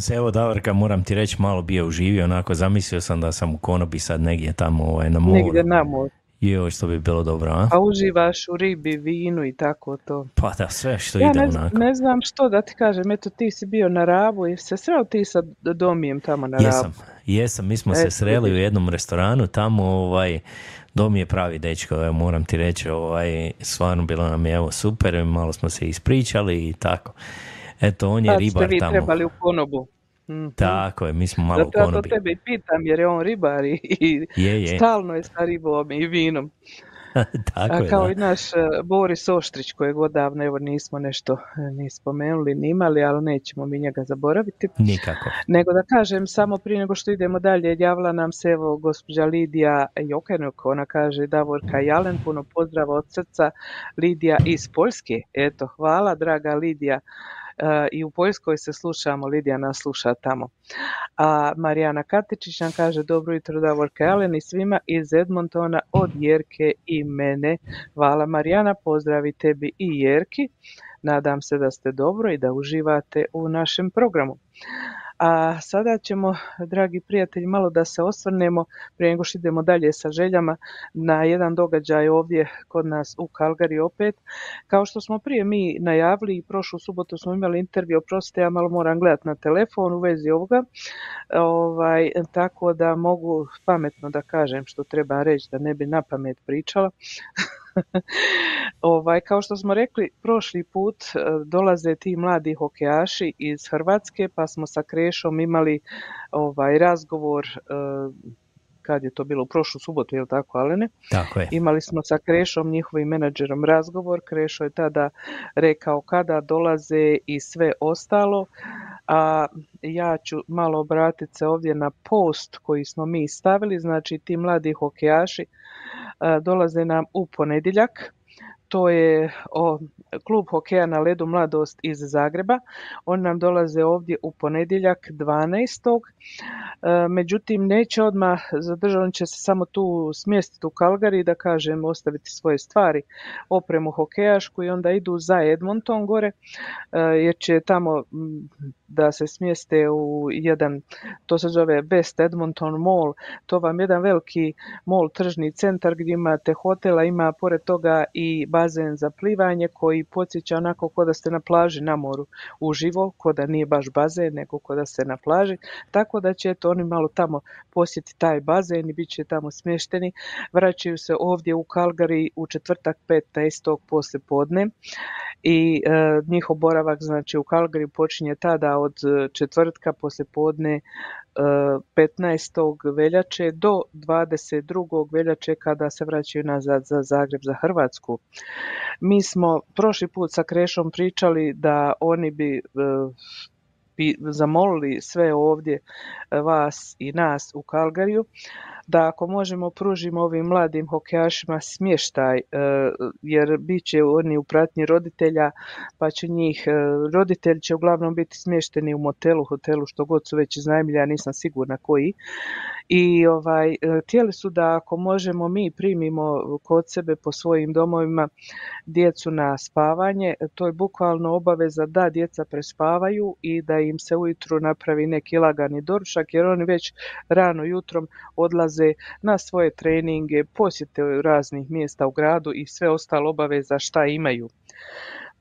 S10: se,
S5: evo Davorka, moram ti reći, malo bio uživio, onako zamislio sam da sam u konobi sad negdje tamo ovaj, na moru.
S4: Negdje na moru.
S5: Joj, što bi bilo dobro, a?
S4: A uživaš u ribi, vinu i tako to.
S5: Pa da, sve što
S4: Ja
S5: ide
S4: ne,
S5: onako.
S4: ne znam što da ti kažem, eto ti si bio na Rabu i se sreo ti sa Domijem tamo na Rabu.
S5: Jesam, jesam, mi smo se
S4: Eto,
S5: sreli u jednom restoranu tamo, ovaj, Dom je pravi dečko, evo, moram ti reći, ovaj, stvarno bilo nam je evo super, malo smo se ispričali i tako. Eto, on je
S4: Sad ste
S5: ribar
S4: vi
S5: tamo.
S4: trebali u konobu. Mhm.
S5: Tako je, mi smo malo u
S4: Zato ja to tebe pitam jer je on ribar i,
S5: Je, je.
S4: stalno je sa ribom i vinom.
S5: Tako
S4: A
S5: je,
S4: kao
S5: da.
S4: i naš e, Boris Oštrić kojeg odavno evo nismo nešto e, ni spomenuli ni imali, ali nećemo mi njega zaboraviti.
S5: Nikako.
S4: Nego da kažem, samo prije nego što idemo dalje, javila nam se evo gospođa Lidija Jokenuk, ona kaže Davorka Jalen, puno pozdrava od srca, Lidija iz Poljske. Eto, hvala draga Lidija. E, I u Poljskoj se slušamo, Lidija nas sluša tamo. A Marijana Katičić nam kaže dobro jutro Davorka Jalen i svima iz Edmontona od Jerke i mene. Hvala Marijana, pozdravi tebi i Jerki. Nadam se da ste dobro i da uživate u našem programu. A sada ćemo, dragi prijatelji, malo da se osvrnemo prije nego što idemo dalje sa željama na jedan događaj ovdje kod nas u Kalgari opet. Kao što smo prije mi najavili i prošlu subotu smo imali intervju, oprostite, ja malo moram gledati na telefon u vezi ovoga, ovaj, tako da mogu pametno da kažem što treba reći, da ne bi na pamet pričala. ovaj, kao što smo rekli, prošli put e, dolaze ti mladi hokejaši iz Hrvatske, pa smo sa Krešom imali ovaj razgovor e, kad je to bilo u prošlu subotu, je li tako, Alene?
S5: Tako je.
S4: Imali smo sa Krešom, njihovim menadžerom razgovor. Krešo je tada rekao kada dolaze i sve ostalo. A ja ću malo obratiti se ovdje na post koji smo mi stavili. Znači ti mladi hokejaši a, dolaze nam u ponedjeljak. To je o, klub hokeja na ledu Mladost iz Zagreba. Oni nam dolaze ovdje u ponedjeljak 12. E, Međutim, neće odmah zadržati, on će se samo tu smjestiti u Kalgari, da kažem, ostaviti svoje stvari, opremu hokejašku i onda idu za Edmonton gore, e, jer će tamo da se smjeste u jedan, to se zove Best Edmonton Mall, to vam je jedan veliki mall, tržni centar gdje imate hotela, ima pored toga i bazen za plivanje koji podsjeća onako ko da ste na plaži na moru uživo, ko da nije baš bazen, nego ko da ste na plaži, tako da će eto oni malo tamo posjetiti taj bazen i bit će tamo smješteni. Vraćaju se ovdje u Calgary u četvrtak 15. poslije podne i e, njihov boravak znači u Calgary počinje tada od e, četvrtka poslije podne 15. veljače do 22. veljače kada se vraćaju nazad za Zagreb za Hrvatsku. Mi smo prošli put sa Krešom pričali da oni bi e, zamolili sve ovdje e, vas i nas u Kalgariju da ako možemo pružimo ovim mladim hokejašima smještaj e, jer bit će oni u pratnji roditelja pa će njih, e, roditelji će uglavnom biti smješteni u motelu, hotelu što god su već iznajmili, ja nisam sigurna koji. I ovaj, e, htjeli su da ako možemo mi primimo kod sebe po svojim domovima djecu na spavanje, to je bukvalno obaveza da djeca prespavaju i da im se ujutru napravi neki lagani doručak jer oni već rano jutrom odlaze na svoje treninge, posjete raznih mjesta u gradu i sve ostalo obaveza šta imaju.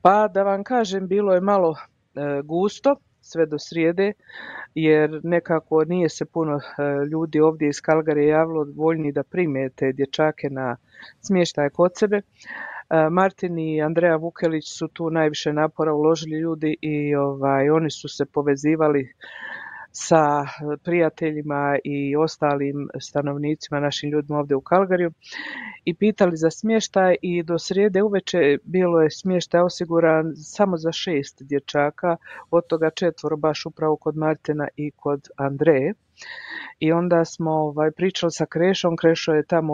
S4: Pa da vam kažem, bilo je malo e, gusto sve do srijede jer nekako nije se puno e, ljudi ovdje iz Kalgare javilo voljni da prime te dječake na smještaj kod sebe. E, Martin i Andreja Vukelić su tu najviše napora uložili ljudi i ovaj, oni su se povezivali sa prijateljima i ostalim stanovnicima, našim ljudima ovdje u Kalgariju i pitali za smještaj i do srijede uveče bilo je smještaj osiguran samo za šest dječaka, od toga četvoro baš upravo kod Martina i kod Andreje. I onda smo ovaj, pričali sa Krešom, Krešo je tamo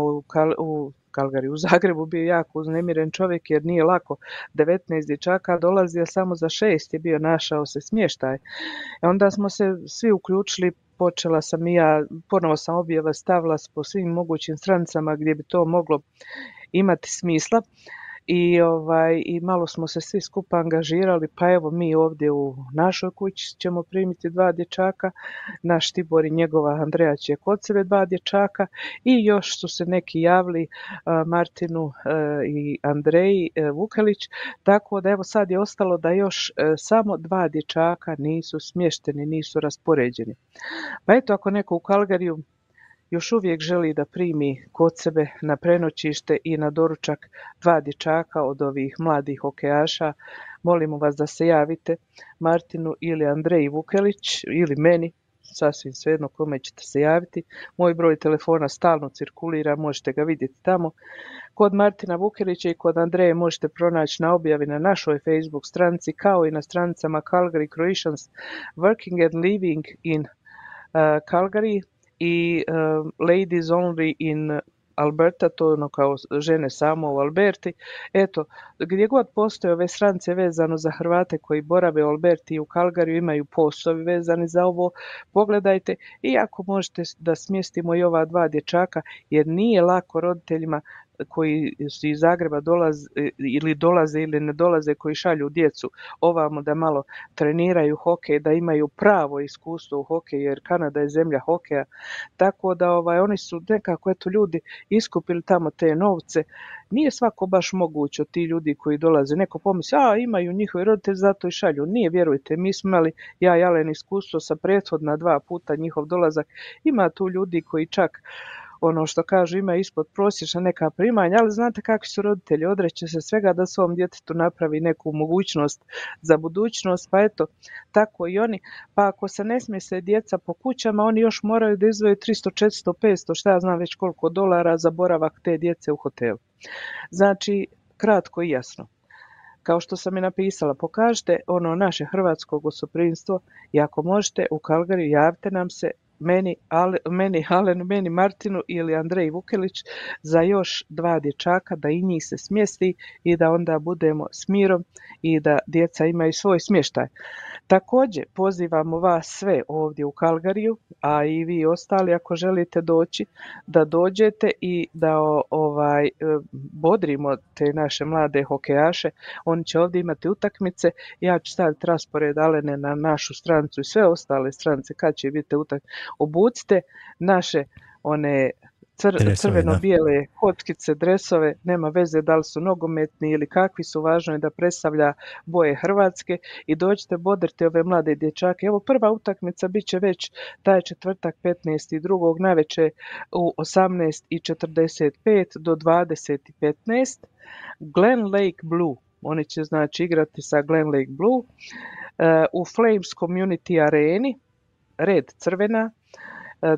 S4: u Kalgari, u Zagrebu bio jako uznemiren čovjek jer nije lako. 19 dječaka dolazi, a samo za šest je bio našao se smještaj. I onda smo se svi uključili počela sam i ja, ponovo sam objava stavila po svim mogućim stranicama gdje bi to moglo imati smisla i, ovaj, i malo smo se svi skupa angažirali, pa evo mi ovdje u našoj kući ćemo primiti dva dječaka, naš Tibor i njegova Andreja će kod sebe dva dječaka. I još su se neki javili Martinu i Andreji Vukelić, tako da evo sad je ostalo da još samo dva dječaka nisu smješteni, nisu raspoređeni. Pa eto ako neko u Kalgariju još uvijek želi da primi kod sebe na prenoćište i na doručak dva dječaka od ovih mladih hokejaša, molimo vas da se javite Martinu ili Andreji Vukelić ili meni, sasvim svejedno kome ćete se javiti. Moj broj telefona stalno cirkulira, možete ga vidjeti tamo. Kod Martina Vukelića i kod Andreje možete pronaći na objavi na našoj Facebook stranici kao i na stranicama Calgary Croatians Working and Living in uh, Calgary i uh, Ladies Only in Alberta, to ono kao žene samo u Alberti. Eto, gdje god postoje ove strance vezano za Hrvate koji borave u Alberti i u Kalgariju, imaju posovi vezani za ovo, pogledajte i ako možete da smjestimo i ova dva dječaka, jer nije lako roditeljima koji su iz Zagreba dolaze ili dolaze ili ne dolaze koji šalju djecu ovamo da malo treniraju hokej, da imaju pravo iskustvo u hokeju jer Kanada je zemlja hokeja. Tako da ovaj oni su nekako eto ljudi iskupili tamo te novce. Nije svako baš moguće ti ljudi koji dolaze. Neko pomisli, a imaju njihovi roditelji zato i šalju. Nije, vjerujte, mi smo imali ja i iskustvo sa prethodna dva puta njihov dolazak. Ima tu ljudi koji čak ono što kažu ima ispod prosječna neka primanja, ali znate kakvi su roditelji, odreće se svega da svom djetetu napravi neku mogućnost za budućnost, pa eto, tako i oni, pa ako se ne smije se djeca po kućama, oni još moraju da izdvoje 300, 400, 500, šta ja znam već koliko dolara za boravak te djece u hotelu. Znači, kratko i jasno kao što sam i napisala, pokažite ono naše hrvatsko gostoprimstvo i ako možete u Kalgariju javite nam se meni, Ale, meni Alenu, meni Martinu ili Andrej Vukelić za još dva dječaka da i njih se smjesti i da onda budemo s mirom i da djeca imaju svoj smještaj. Također pozivamo vas sve ovdje u Kalgariju, a i vi ostali ako želite doći, da dođete i da ovaj bodrimo te naše mlade hokejaše. Oni će ovdje imati utakmice. Ja ću staviti raspored Alene na našu strancu i sve ostale strance kad će biti utakmice. Obucite naše one cr, crveno-bijele kockice, dresove, nema veze da li su nogometni ili kakvi su, važno je da predstavlja boje Hrvatske i dođite bodrite ove mlade dječake. Evo prva utakmica bit će već taj četvrtak 15. drugog naveče u 18.45 do 20.15. Glen Lake Blue, oni će znači igrati sa Glen Lake Blue uh, u Flames Community Areni, red crvena,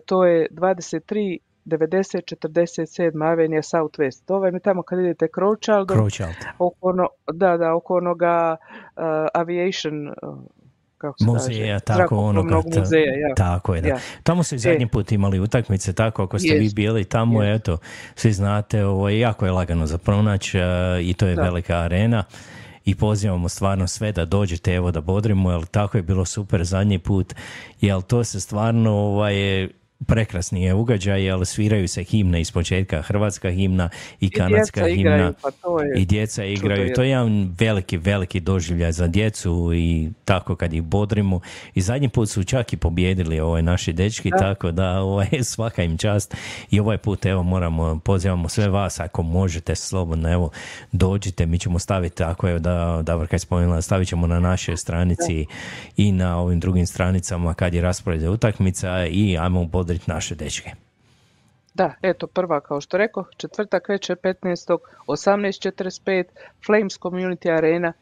S4: to je 23 90 47 Avenija Southwest. To vam je tamo kad idete Crowchild.
S5: Crowchild.
S4: Oko ono, da, da, oko onoga uh, aviation uh, kako se
S5: muzeja, kaže, tako onoga,
S4: muzeja, ja.
S5: tako je, da.
S4: Ja.
S5: Tamo su i zadnji
S4: E.
S5: put imali utakmice, tako ako ste vi
S4: Jest.
S5: bili tamo,
S4: Jest.
S5: eto, svi znate, ovo jako je lagano za pronaći e, i to je
S4: Da.
S5: velika arena i pozivamo stvarno sve da dođete, evo da bodrimo, jer tako je bilo super zadnji put, jer to se stvarno ovaj, prekrasni je ugađaj, jer sviraju se himne iz početka, hrvatska himna i kanadska
S4: djeca
S5: himna.
S4: igraju, pa to je
S5: I djeca igraju, to je jedan veliki, veliki doživljaj za djecu i tako kad ih bodrimo. I zadnji put su čak i pobjedili ovaj naši dečki,
S4: Da.
S5: tako da ovaj, svaka im čast. I ovaj put evo moramo, pozivamo sve vas ako možete slobodno, evo dođite, mi ćemo staviti, ako je da Davorka je spomenula, stavit ćemo na našoj stranici i na ovim drugim stranicama kad je raspored utakmica i ajmo bodriti naše dečke.
S4: Da, eto prva kao što rekao, četvrtak večer 15. 18.45 Flames Community Arena,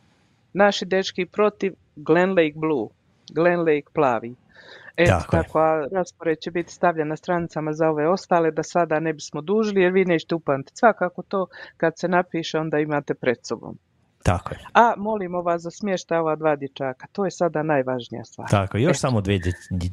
S4: naši dečki protiv Glen Lake Blue, Glen Lake plavi. Eto
S5: Tako
S4: tako, a raspored će biti stavljen na stranicama za ove ostale da sada ne bismo dužili jer vi nećete upamtiti. Svakako to kad se napiše onda imate pred sobom.
S5: Tako je.
S4: A molimo vas za smještaj ova dva dječaka. To je sada najvažnija stvar.
S5: Tako, još
S4: Eto.
S5: samo dvije,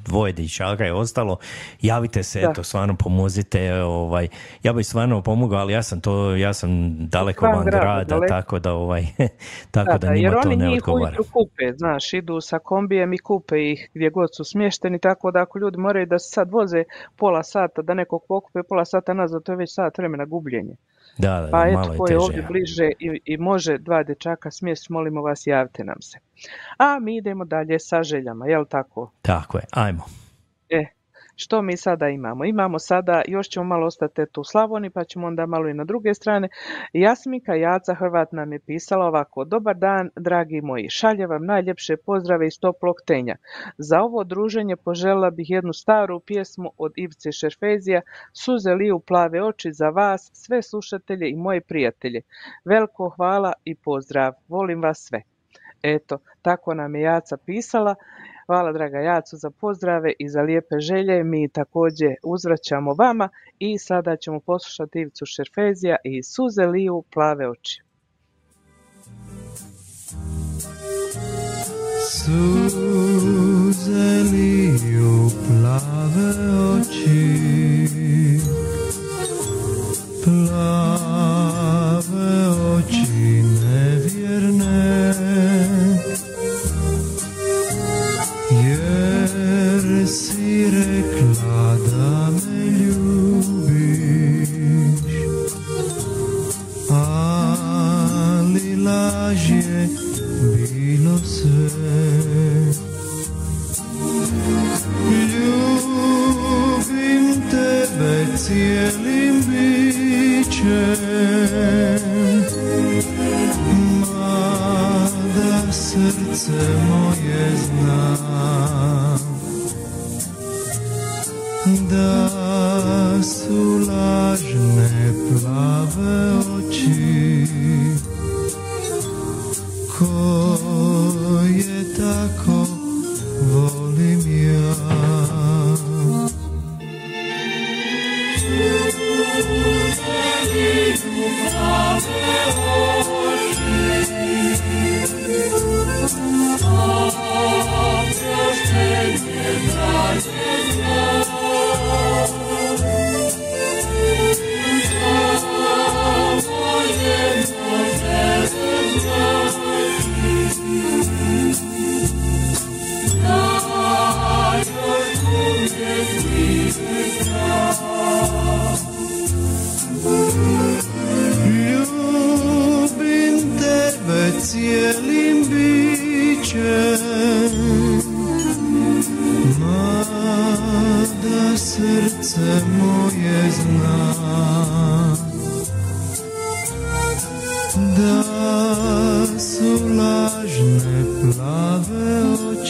S5: dvoje dječaka je ostalo. Javite se,
S4: Da.
S5: eto, stvarno pomozite. Ovaj, ja bih stvarno pomogao, ali ja sam to, ja sam daleko
S4: Van grada,
S5: grada,
S4: daleko.
S5: tako da ovaj, tako
S4: Da,
S5: da,
S4: da,
S5: njima
S4: jer
S5: to
S4: oni
S5: ne
S4: njih
S5: odgovara.
S4: ujutru kupe, znaš, idu sa kombijem i kupe ih gdje god su smješteni, tako da ako ljudi moraju da se sad voze pola sata, da nekog pokupe pola sata nazad, to je već sat vremena gubljenje.
S5: Da, da,
S4: Pa
S5: malo
S4: eto,
S5: je
S4: ko je
S5: teže.
S4: ovdje bliže i, i može dva dječaka smjestiti, molimo vas, javite nam se. A mi idemo dalje sa željama, jel tako?
S5: Tako je, ajmo.
S4: E, što mi sada imamo? Imamo sada, još ćemo malo ostati tu u Slavoniji, pa ćemo onda malo i na druge strane. Jasminka Jaca Hrvat nam je pisala ovako. Dobar dan, dragi moji. Šalje vam najljepše pozdrave iz toplog tenja. Za ovo druženje poželjela bih jednu staru pjesmu od Ivice Šerfezija, Suze liju plave oči za vas, sve slušatelje i moje prijatelje. Veliko hvala i pozdrav. Volim vas sve. Eto, tako nam je Jaca pisala. Hvala draga Jacu za pozdrave i za lijepe želje. Mi također uzvraćamo vama i sada ćemo poslušati Ivicu Šerfezija i Suze liju plave oči.
S6: Suze liju plave oči Plave srce moje zna Da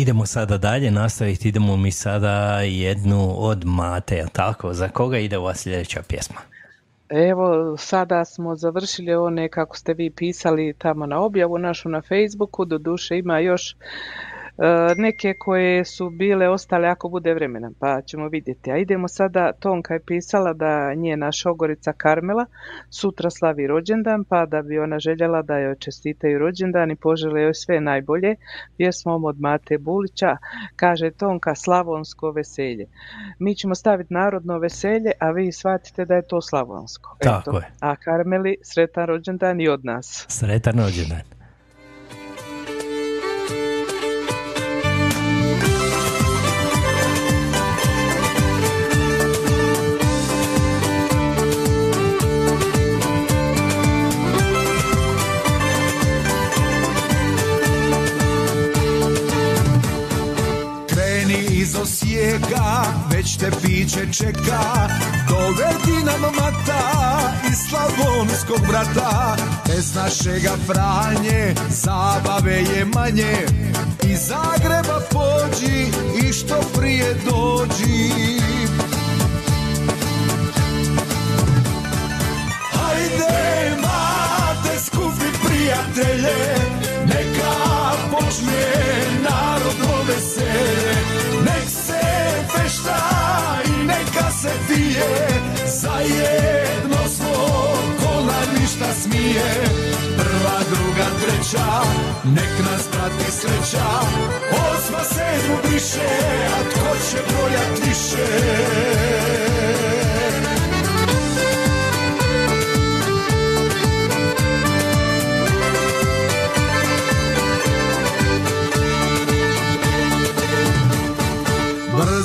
S5: idemo sada dalje, nastaviti, idemo mi sada jednu od Mate, jel tako? Za koga ide ova sljedeća pjesma?
S4: Evo, sada smo završili one kako ste vi pisali tamo na objavu našu na Facebooku, doduše ima još neke koje su bile ostale ako bude vremena, pa ćemo vidjeti. A idemo sada, Tonka je pisala da njena šogorica Karmela sutra slavi rođendan, pa da bi ona željela da joj čestitaju rođendan i požele joj sve najbolje pjesmom od Mate Bulića, kaže Tonka Slavonsko veselje. Mi ćemo staviti narodno veselje, a vi shvatite da je to slavonsko.
S5: Tako je.
S4: A Karmeli, sretan rođendan i od nas.
S5: Sretan rođendan.
S1: Iz Osijeka, već te piće čeka. Dovedi nam mata iz
S6: slavonskog brata. Bez našega Franje zabave je manje. Iz Zagreba pođi i što prije dođi. Hajde mate skupi prijatelje neka se pije Zajedno smo ko nam ništa smije. Prva, druga, treća Nek nas prati sreća. Osma, sedmu briše A tko će brojat više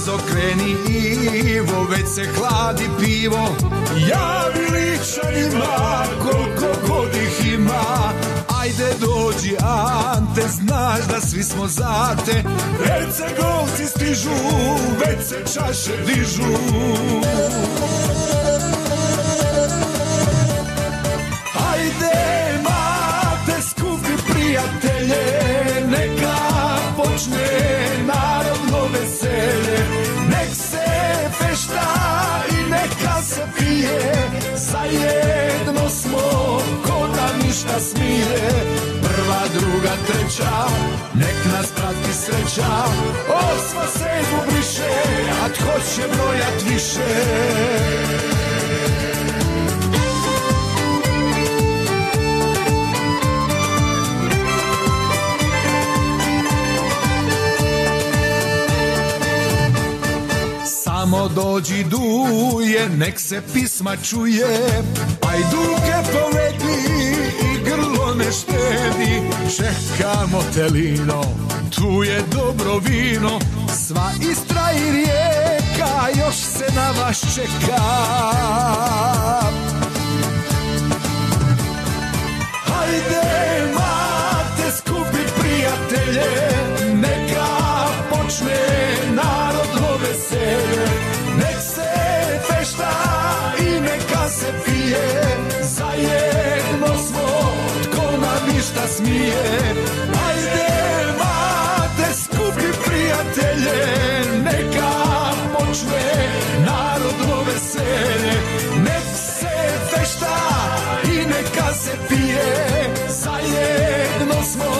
S6: Brzo kreni Ivo, već se hladi pivo. Javi ličanima koliko god ih ima Ajde dođi Ante, znaš da svi smo za te Hercegovci stižu, već se čaše dižu. Ajde mate skupi prijatelje Neka počne se pije Zajedno smo ko da ništa smije. Prva, druga, treća Nek nas prati sreća. Osma, sedmu briše A tko će brojat više Dođi duje, nek se pisma čuje. Ajduke povedi i grlo ne štedi. Čekamo telino, tu je dobro vino. Sva Istra i rijeka još se na vas čeka. Hajde mate skupi prijatelje Neka počne narodno veselje smije. Hajde mate skupi prijatelje Neka počne narodno veselje Nek se fešta i neka se pije. Zajedno smo,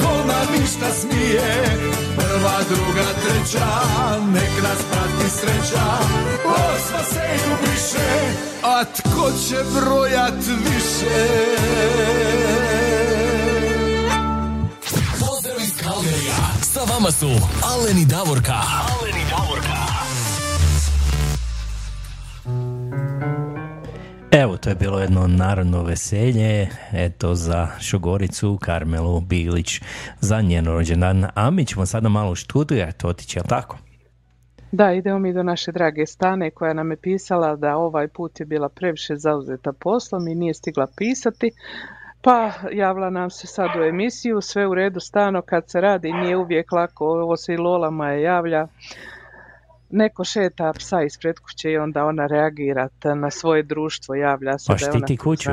S6: ko nam ništa smije. Prva, druga, treća, nek nas prati sreća. Osma se briše, a tko će brojat više?
S3: Sa vama su Alen i Davorka. Alen i Davorka.
S5: Evo, to je bilo jedno narodno veselje, eto za Šogoricu, Karmelu, Bilić, za njen rođendan. A mi ćemo sada malo študijati, otići, jel tako?
S4: Da, idemo mi do naše drage Stane koja nam je pisala da ovaj put je bila previše zauzeta poslom i nije stigla pisati. Pa javila nam se sad u emisiju, sve u redu stano kad se radi, nije uvijek lako, ovo se i Lola moja javlja. Neko šeta psa ispred kuće i onda ona reagira na svoje društvo, javlja se
S5: Pa
S4: da je
S5: štiti
S4: ona tu,
S5: kuću.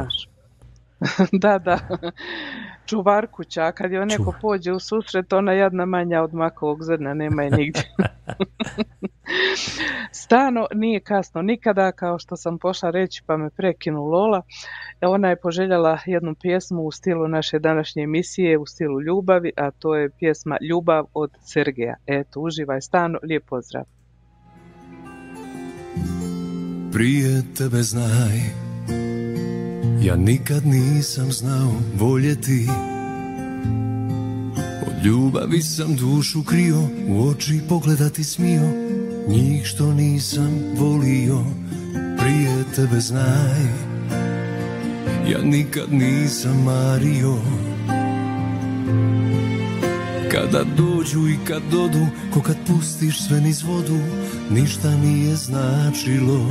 S4: da, da. Čuvar kuća, a kad joj neko
S5: Čuvar.
S4: pođe u susret, ona jadna manja od makovog zrna, nema je nigdje. Stano nije kasno nikada, kao što sam pošla reći pa me prekinu Lola. Ona je poželjela jednu pjesmu u stilu naše današnje emisije, u stilu ljubavi, a to je pjesma Ljubav od Sergeja. Eto, uživaj Stano, lijep pozdrav.
S11: Prije tebe znaj Ja nikad nisam znao voljeti. Od ljubavi sam dušu krio U oči pogledati smio. Njih što nisam volio Prije tebe znaj. Ja nikad nisam mario. Kada dođu i kad dodu Ko kad pustiš sve niz vodu Ništa nije značilo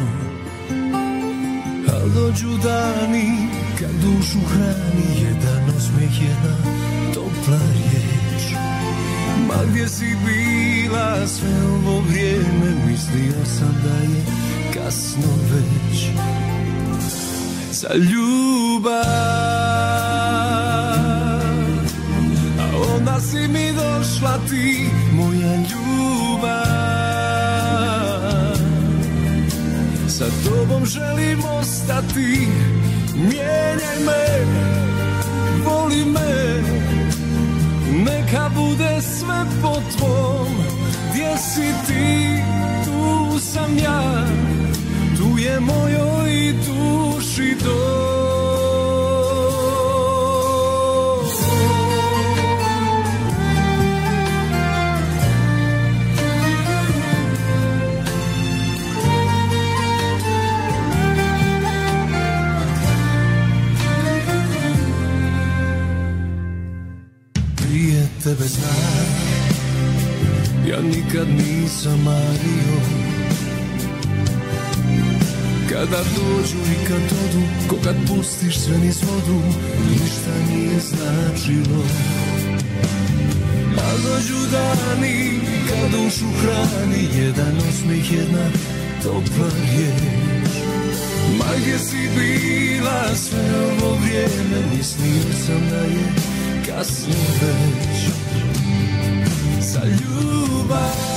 S11: Al dođu dani kad dušu hrani Jedan osmijeh, jedna topla riječ. Ma gdje si bila sve ovo vrijeme Mislio sam da je kasno već.
S6: Za ljubav A onda si mi došla ti, moja ljubav Sa tobom želim ostati, mijenjaj me, voli me. Neka bude sve po tvom, gdje si ti, tu sam ja. Tu je mojoj duši dom tebe znam. Ja nikad nisam mario. Kada dođu i kad odu Ko kad pustiš sve niz vodu Ništa nije značilo. A dođu dani Kad dušu hrani Jedan osmih, jedna topla riječ. Ma gdje si bila sve ovo vrijeme Mislio sam da je kasno već Za ljubav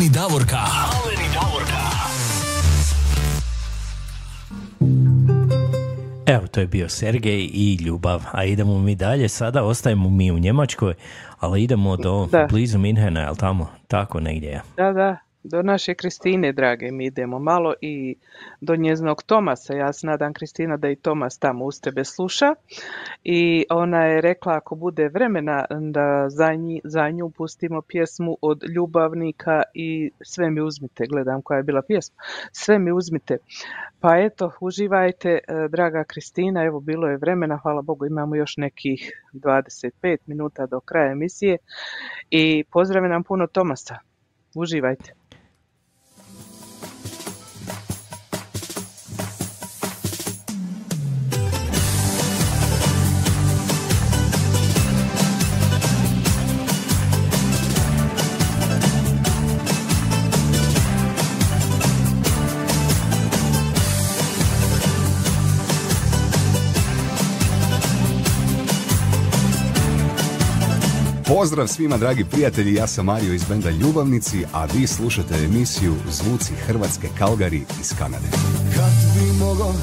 S3: Aleni Davorka. Aleni Davorka.
S5: Evo, to je bio Sergej i Ljubav. A idemo mi dalje. Sada ostajemo mi u Njemačkoj, ali idemo do
S4: Da.
S5: blizu Minhena, jel tamo? Tako negdje je.
S4: Da, da, do naše Kristine, drage, mi idemo malo i do njezinog Tomasa. Ja se nadam, Kristina, da i Tomas tamo uz tebe sluša. I ona je rekla ako bude vremena da za, nji- za nju pustimo pjesmu od ljubavnika i sve mi uzmite. Gledam koja je bila pjesma. Sve mi uzmite. Pa eto, uživajte, e, draga Kristina. Evo, bilo je vremena, hvala Bogu, imamo još nekih 25 minuta do kraja emisije. I pozdravim nam puno Tomasa. Uživajte.
S12: Pozdrav svima dragi prijatelji, ja sam Mario iz benda Ljubavnici, a vi slušate emisiju Zvuci Hrvatske Kalgari iz Kanade.
S7: Kad bi mogo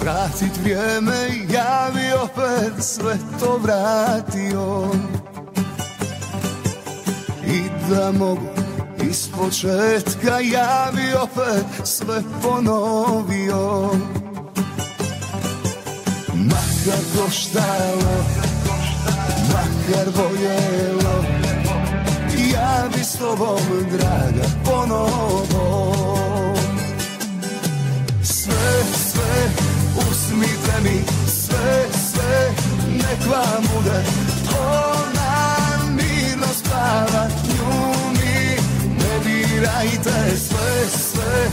S7: vratit vrijeme Ja bi opet sve to vratio I da mogu iz početka Ja bi opet sve ponovio Makar koštalo Makar boljelo bi s tobom, draga, ponovo. Sve, sve, usmite mi. Sve, sve, nek vam bude. Ona mirno spava Nju mi ne dirajte. Sve, sve,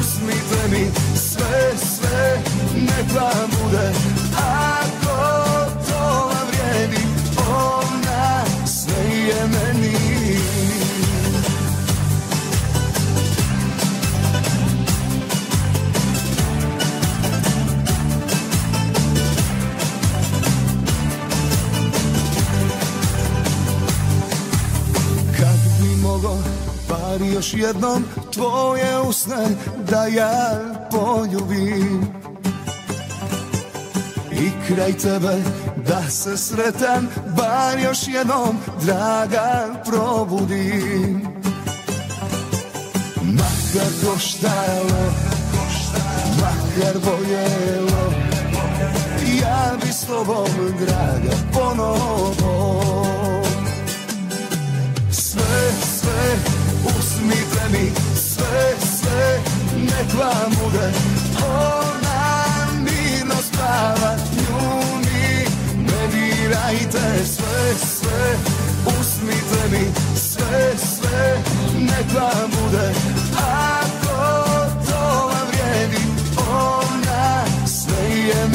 S7: usmite mi. Sve, sve, nek vam bude još jednom tvoje usne da ja poljubim. I kraj tebe da se sretan bar još jednom draga probudim. Makar koštalo, makar boljelo Ja bi s tobom draga ponovo. Sve, sve, usmite mi sve, sve, nek vam bude Ona mirno spava, nju mi ne dirajte. Sve, sve, usmite mi sve, sve, nek vam bude Ako to vam vrijedi, ona sve je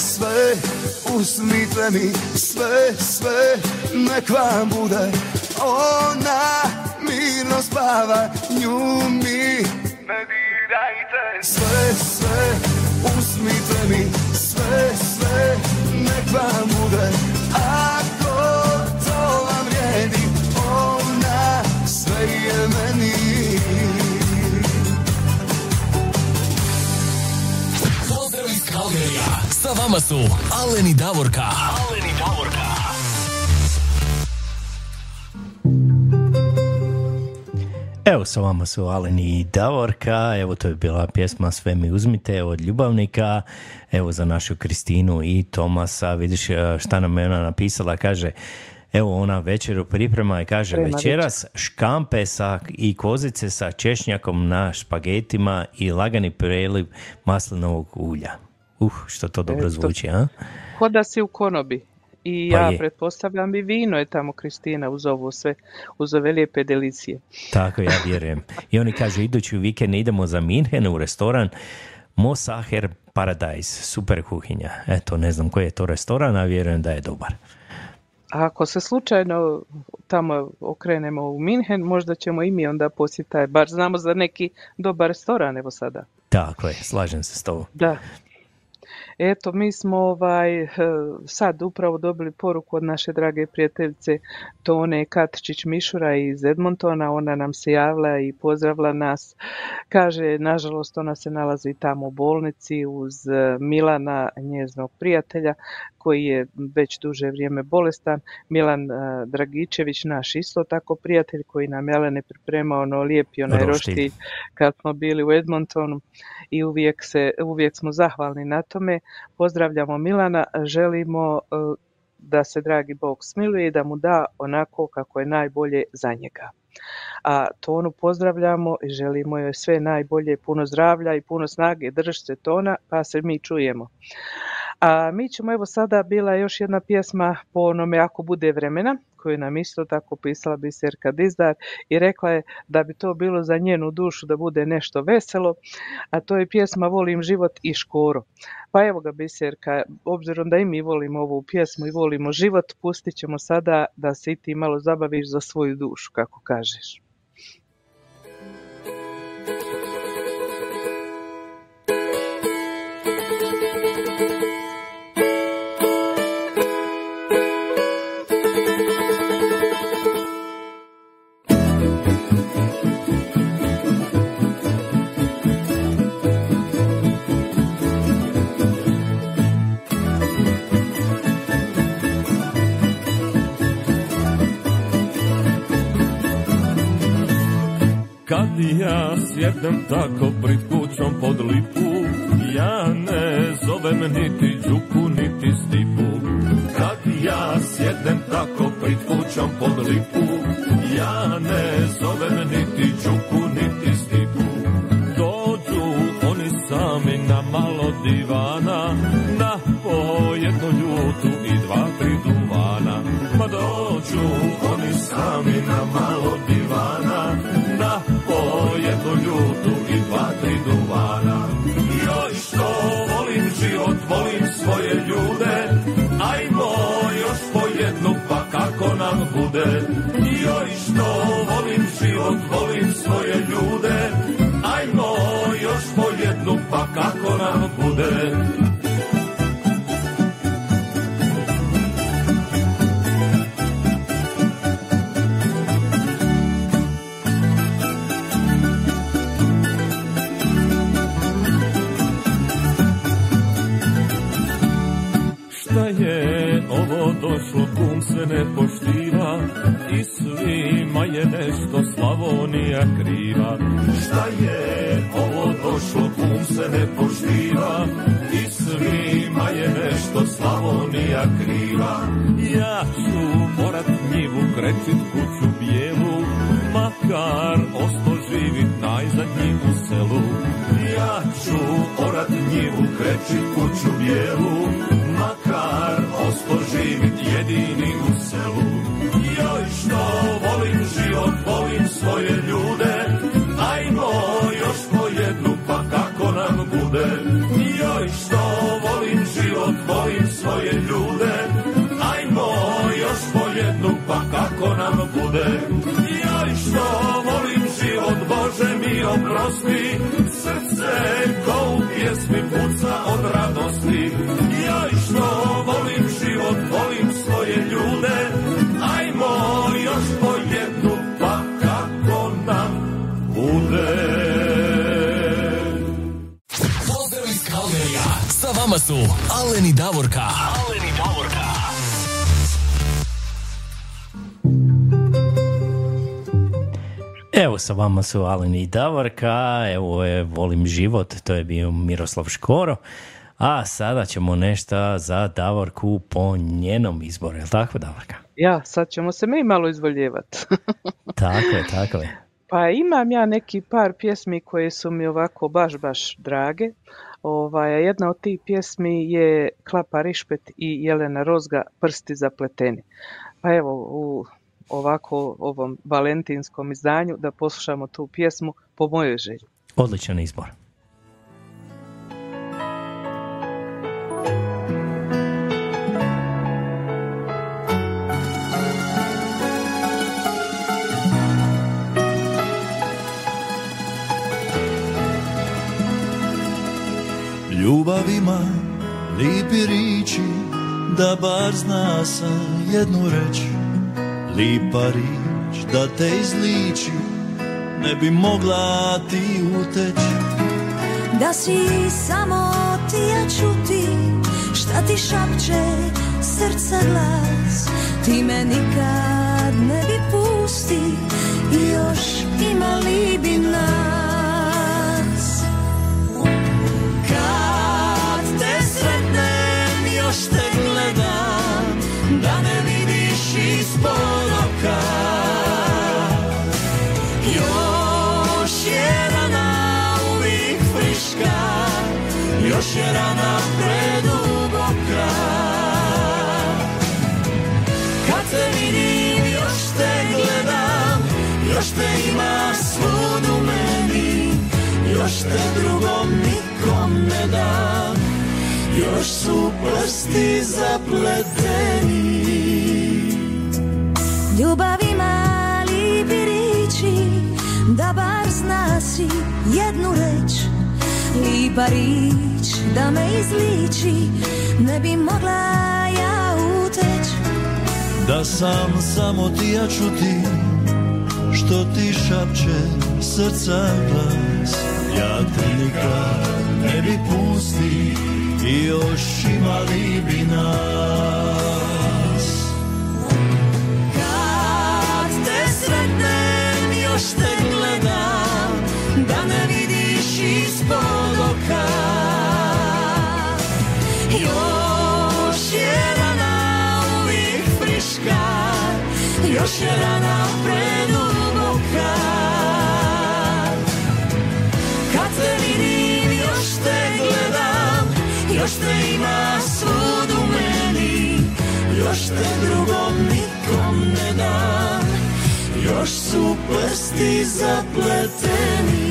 S7: sve, usmite mi sve, sve, nek vam bude ona mirno spava, nju mi ne dirajte. Sve, sve, usmite mi sve, sve, nek vam bude
S3: Sa vama su Alen i Davorka. Alen i Davorka.
S5: Evo sa vama su Alen i Davorka, evo to je bila pjesma Sve mi uzmite od Ljubavnika, evo za našu Kristinu i Tomasa, vidiš eh, šta nam je ona napisala, kaže Evo ona večeru priprema i kaže
S4: Sprema
S5: večeras škampe sa, i kozice sa češnjakom na špagetima i lagani preliv maslinovog ulja. Uh, što to dobro
S4: Eto.
S5: zvuči, a?
S4: Ko da si u konobi. I
S5: Pa
S4: ja
S5: je.
S4: pretpostavljam i vino je tamo Kristina uz ovo sve, uz ove lijepe delicije.
S5: Tako ja vjerujem. I oni kažu idući vikend idemo za Minhen u restoran Mosaher Paradise, super kuhinja. Eto, ne znam koji je to restoran, a vjerujem da je dobar.
S4: A ako se slučajno tamo okrenemo u Minhen, možda ćemo i mi onda posjetiti taj, bar znamo za neki dobar restoran evo sada.
S5: Tako je, slažem se s tobom.
S4: Da. Eto, mi smo ovaj, eh, sad upravo dobili poruku od naše drage prijateljice Tone Katčić Mišura iz Edmontona. Ona nam se javila i pozdravila nas. Kaže, nažalost, ona se nalazi tamo u bolnici uz eh, Milana, njeznog prijatelja, koji je već duže vrijeme bolestan. Milan eh, Dragičević, naš isto tako prijatelj, koji nam je Jelene pripremao ono lijepi onaj
S5: roštilj
S4: kad smo bili u Edmontonu i uvijek, se, uvijek smo zahvalni na tome. Pozdravljamo Milana, želimo e, da se dragi Bog smiluje i da mu da onako kako je najbolje za njega. A Tonu pozdravljamo i želimo joj sve najbolje, puno zdravlja i puno snage. Drž se Tona, pa se mi čujemo. A mi ćemo, evo sada bila još jedna pjesma po onome Ako bude vremena, koju nam isto tako pisala Biserka Dizdar i rekla je da bi to bilo za njenu dušu da bude nešto veselo, a to je pjesma Volim život i škoro. Pa evo ga Biserka, obzirom da i mi volimo ovu pjesmu i volimo život, pustit ćemo sada da se i ti malo zabaviš za svoju dušu, kako kažeš.
S13: Ja sjednem tako pred kućom pod lipu Ja ne zovem niti Đuku niti Stipu. Kad ja sjednem tako pred kućom pod lipu Ja ne zovem niti Đuku niti Stipu. Dođu oni sami na malo divana Na po jednu ljutu i dva, tri duvana. Ma dođu oni sami na malo svoje ljude Ajmo još po jednu pa kako nam bude? Joj što volim život, volim svoje ljude Ajmo još po jednu pa kako nam bude kum se ne poštiva I svima je nešto Slavonija kriva. Šta je ovo došlo, kum se ne poštiva I svima je nešto Slavonija kriva. Ja ću morat njivu krećit kuću bijelu Makar osto živit najzadnji u selu. Ja ću orat njivu krećit kuću bijelu Oprosti Srce ko u pjesmi puca od radosti Joj što volim život, volim svoje ljude Ajmo još po jednu pa kako nam bude
S3: Pozdrav iz Kalgerija. Sa vama su Alen i Davorka. Alen i Davorka.
S5: Sa vama su Alen i Davorka, evo je Volim život, to je bio Miroslav Škoro. A sada ćemo nešto za Davorku po njenom izboru, je li tako Davorka?
S4: Ja, sad ćemo se mi malo izvoljevati.
S5: Tako je, tako je.
S4: Pa imam ja neki par pjesmi koje su mi ovako baš, baš drage. Ovaj, jedna od tih pjesmi je Klapa Rišpet i Jelena Rozga Prsti zapleteni. Pa evo, u ovako ovom valentinskom izdanju da poslušamo tu pjesmu po mojoj želji.
S5: Odličan izbor.
S14: Ljubav ima lipi riči Da bar zna sam jednu reč Lipa rič da te izliči Ne bi mogla ti uteć
S10: Da si samo ti ja čuti Šta ti šapće srca glas? Ti me nikad ne bi pusti. I još imali bi nas.
S14: Kad te još te gledam. Da me vidiš ispod Još je rana preduboka Kad te vidim još te gledam Još te ima svud u meni Još te drugom nikom ne dam. Još su prsti zapleteni.
S10: Ljubav ima lipi riči Da bar zna si jednu reč Lipa rič da me izliči Ne bi mogla ja uteć
S14: Da sam samo ti ja čuti Što ti šapće srca glas. Ja te nikad ne bi pusti I još imali bi nas. Kad te sretnem još te
S2: Još je rana preduboka Kad te vidim još te gledam Još te ima svud u meni Još te drugom nikom ne dam. Još su prsti zapleteni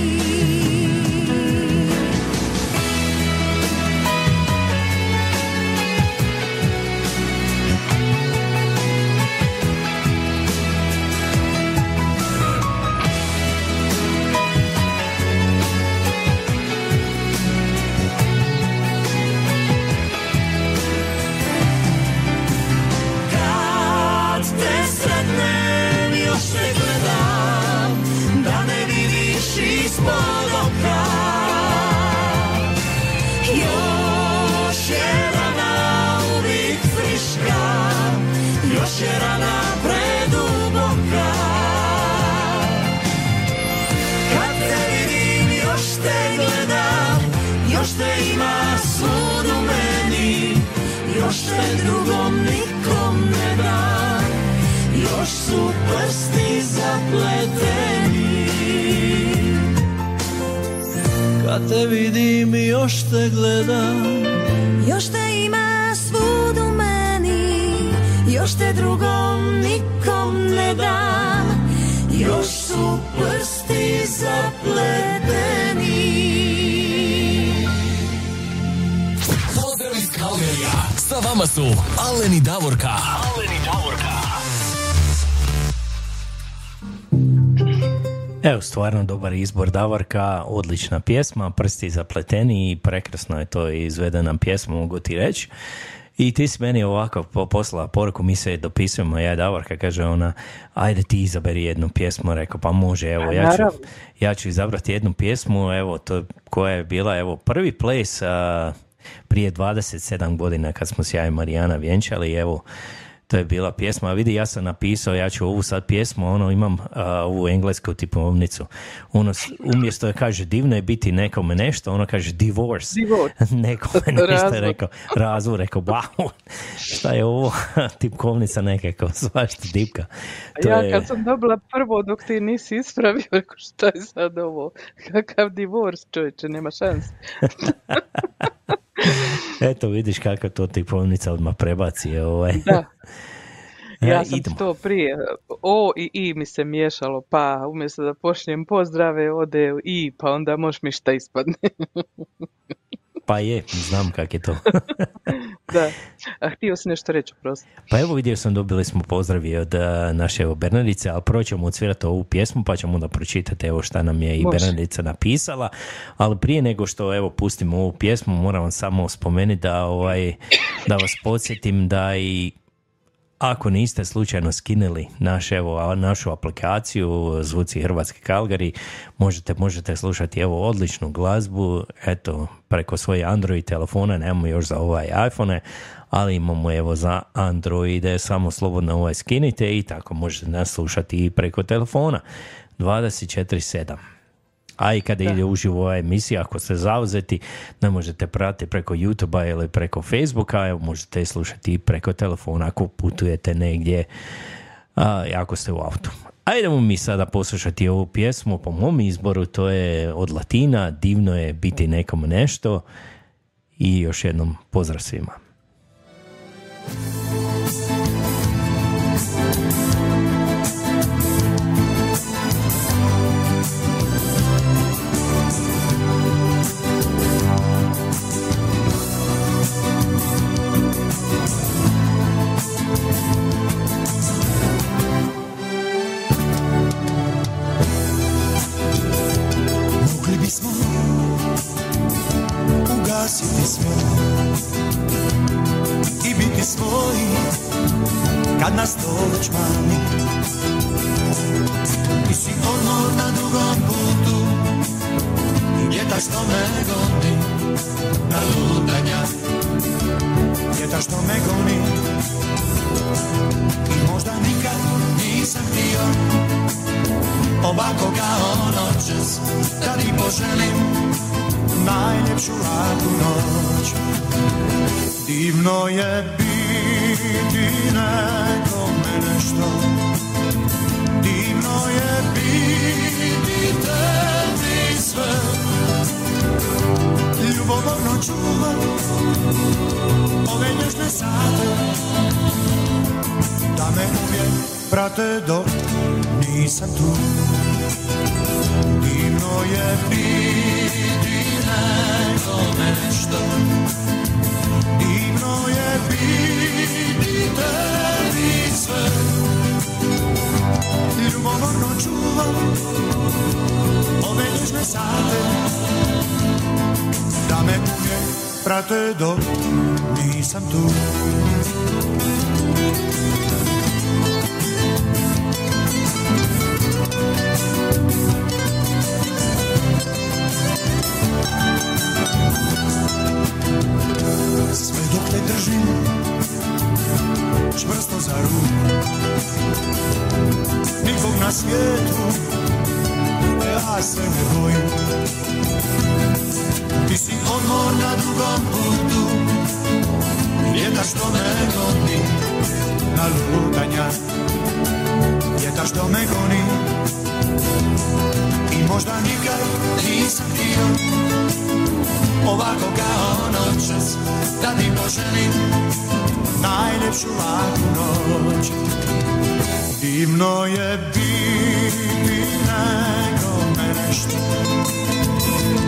S2: prsti zapleteni Kad te vidim još te gledam
S10: Još te ima svud u meni Još te drugom nikom ne dam Još su prsti zapleteni
S3: Pozdrav iz Kalgerija. Sa vama su Alen i Davorka. Alen
S5: Evo, stvarno dobar izbor Davorka, odlična pjesma, prsti zapleteni i prekrasno je to izvedena pjesma, mogu ti reći. I ti si meni ovako po- poslala poruku, mi se dopisujemo, ja i Davorka, kaže ona, ajde ti izaberi jednu pjesmu, rekao, pa može, evo, ja ću, ja ću izabrati jednu pjesmu, evo, to koja je bila, evo, prvi ples a, prije 27 godina kad smo se ja i Marijana vjenčali, evo, to je bila pjesma, a vidi ja sam napisao, ja ću ovu sad pjesmu, ono imam a, ovu englesku tipovnicu. Ono, umjesto da kaže divno je biti nekome nešto, ono kaže divorce.
S4: Divorce.
S5: nekome nešto je rekao, razvod, rekao, wow, šta je ovo, tipkovnica nekako, svašta dipka. To
S4: ja
S5: je-
S4: kad sam dobila prvo dok ti nisi ispravio, rekao šta je sad ovo? Kakav divorce čovječe, nema šanse.
S5: Eto vidiš kako to tipovnica odmah prebaci. Ovaj.
S4: Da.
S5: E,
S4: Ja sam
S5: idemo.
S4: to prije, o i i mi se miješalo, pa umjesto da počnem pozdrave, ode i, pa onda možeš mi šta ispadne.
S5: Pa je, znam kak je to.
S4: da. A htio si nešto reći, prosto.
S5: Pa evo vidio sam, dobili smo pozdravi od eh, naše evo Bernardice, ali prvo ćemo odsvirati ovu pjesmu pa ćemo onda pročitati evo šta nam je i
S4: Može.
S5: Bernardica napisala, ali prije nego što evo pustimo ovu pjesmu moram vam samo spomenuti da, ovaj, da vas podsjetim da i ako niste slučajno skinuli naš, evo, našu aplikaciju Zvuci Hrvatske Kalgari, možete, možete slušati evo odličnu glazbu, eto, preko svoje Android telefona, nemamo još za ovaj iPhone, ali imamo evo za Androide, samo slobodno ovaj skinite i tako možete nas slušati i preko telefona 24-7. A i kada ide uživo ova emisija, ako ste zauzeti, ne možete pratiti preko youtube ili preko Facebooka, evo možete slušati i preko telefona ako putujete negdje, a, ako ste u autu. Ajdemo mi sada poslušati ovu pjesmu, po mom izboru, to je od Latina, divno je biti nekom nešto i još jednom pozdrav svima.
S2: Ugasiti sve I biti svoji kad nas već mani. Ti si odmor na dugom putu I vjetar što me goni na lutanja. Vjetar što me goni. I možda nikad nisam htio Ovako kao noćas Da ti poželim najljepšu laku noć. Divno je biti nekome nešto.
S15: Divno je biti tebi sve. Ljubomorno čuva ove nježne sate. Da me uvijek prate dok nisam tu. Divno je biti nekome nešto Divno je biti tebi sve. Ljubomorno čuvam ove nježne sate Da me uvijek prate dok nisam tu Sve dok te držim čvrsto za ruku. Nikog na svijetu ja se ne bojim. Ti si odmor na drugom putu Vjetar što me goni na lutanja. Vjetar što me goni I možda nikad nisam Poželim Najljepšu laku noć. Divno je biti nekome nešto.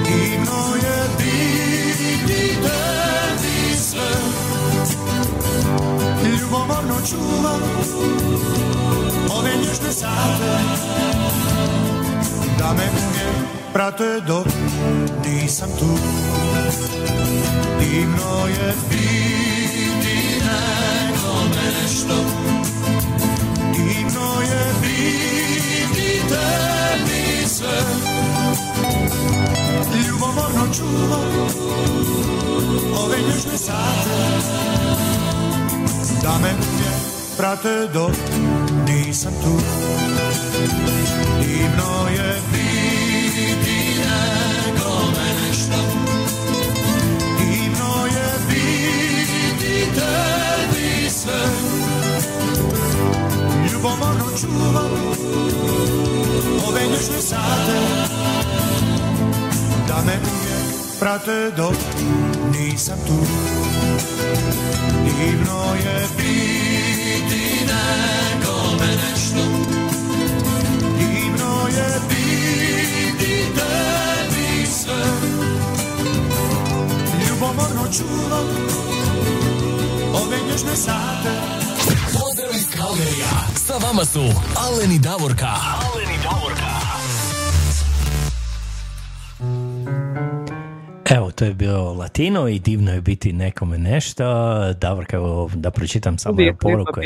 S15: Divno je biti tebi sve. Ljubomorno čuvam Ove nježne sate. Da me uvijek prate dok nisam tu. Divno je biti nekome nešto. Divno je biti tebi sve. Ljubomorno čuvam ove nježne sate. Da me uvijek prate dok nisam tu. Divno je sve. Ljubomorno čuvam ove nježne sate Da me uvijek prate dok nisam tu. Divno je biti nekome nešto. Divno je biti tebi sve. Ljubomorno čuvam ove nježne sate
S3: Pozdrav iz Kalgerija. Sa vama su Aleni Davorka. Aleni Davorka.
S5: Evo, to je bio latino i divno je biti nekome nešto. Davorka, evo, da pročitam samo
S4: Uvijek
S5: poruku.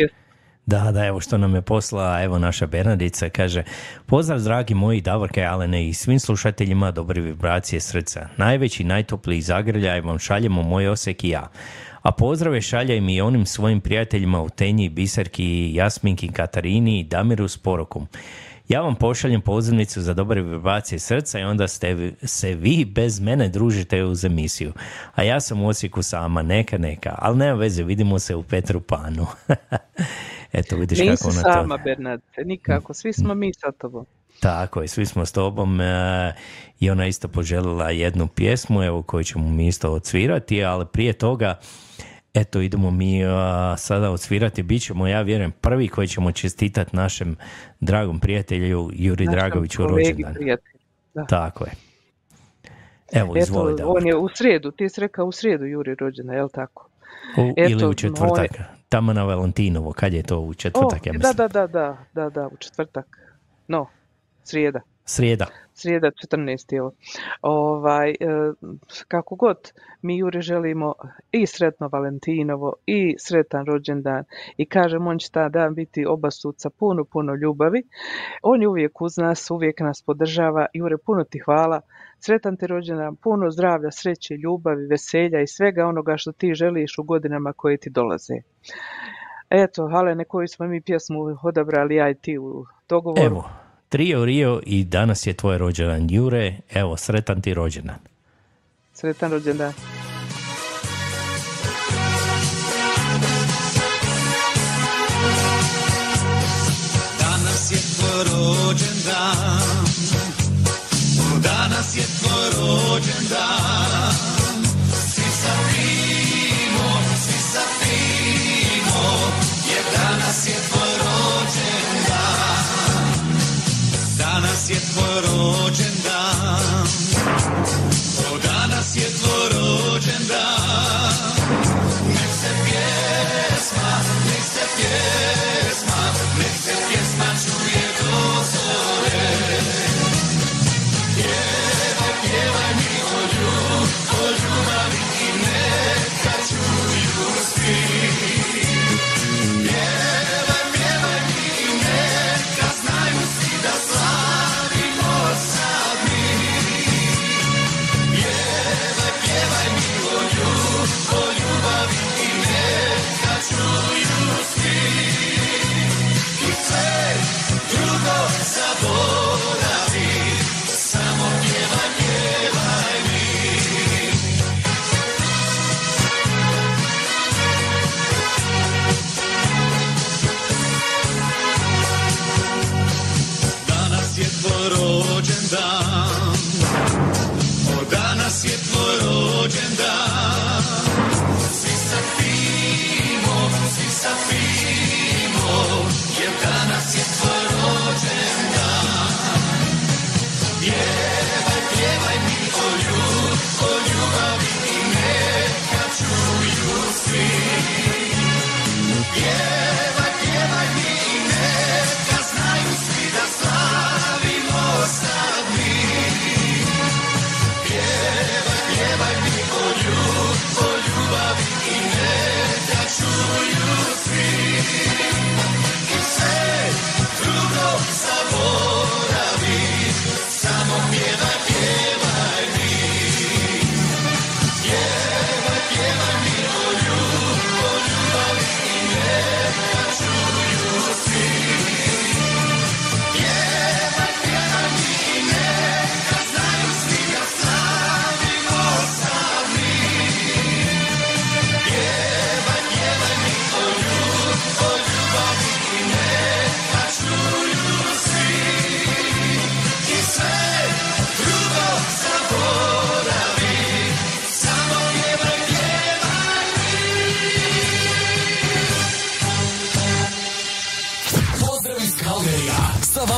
S5: Da, da, evo što nam je posla, evo naša Bernardica kaže Pozdrav dragi moji Davorke Alene i svim slušateljima dobre vibracije srca. Najveći, najtopliji zagrljaj vam šaljemo moj osek i ja. A pozdrave šaljem i onim svojim prijateljima u Tenji, Biserki, Jasminki, Katarini i Damiru s porukom. Ja vam pošaljem pozivnicu za dobre vibracije srca i onda ste se vi bez mene družite uz emisiju. A ja sam u Osijeku sama, neka, neka. Ali nema veze, vidimo se u Petru Panu. Eto, vidiš
S4: Nisi
S5: kako ona to...
S4: sama, Bernadette, nikako. Svi smo mi sa tobom.
S5: Tako je, svi smo s tobom e, i ona isto poželjela jednu pjesmu evo koju ćemo mi isto odsvirati, ali prije toga eto idemo mi e, sada odsvirati, bit ćemo ja vjerujem prvi koji ćemo čestitati našem dragom prijatelju Juri
S4: Našem
S5: Dragoviću rođendan.
S4: Da.
S5: Tako je. Evo, izvoli
S4: Eto,
S5: da.
S4: on je u srijedu, ti si rekao u srijedu Juri rođena, je li tako?
S5: U,
S4: eto,
S5: ili u četvrtak. Tamo na Valentinovo, kad je to u četvrtak,
S4: O,
S5: ja
S4: da,
S5: mislim.
S4: da, da, da, da, da, u četvrtak. No, srijeda.
S5: Srijeda.
S4: Srijeda 14. je ovo. Ovaj, e, kako god, mi Juri želimo i sretno Valentinovo i sretan rođendan i kažem on će ta dan biti obasut sa puno, puno ljubavi. On je uvijek uz nas, uvijek nas podržava. Jure, puno ti hvala. Sretan ti rođendan, puno zdravlja, sreće, ljubavi, veselja i svega onoga što ti želiš u godinama koje ti dolaze. Eto, Alene, koju smo mi pjesmu odabrali, ja i ti u dogovoru.
S5: Evo, Trio Rio i danas je tvoj rođendan Jure, evo, sretan ti rođendan.
S4: Sretan rođendan.
S16: Danas je tvoj rođendan Danas je tvoj rođendan si es fueron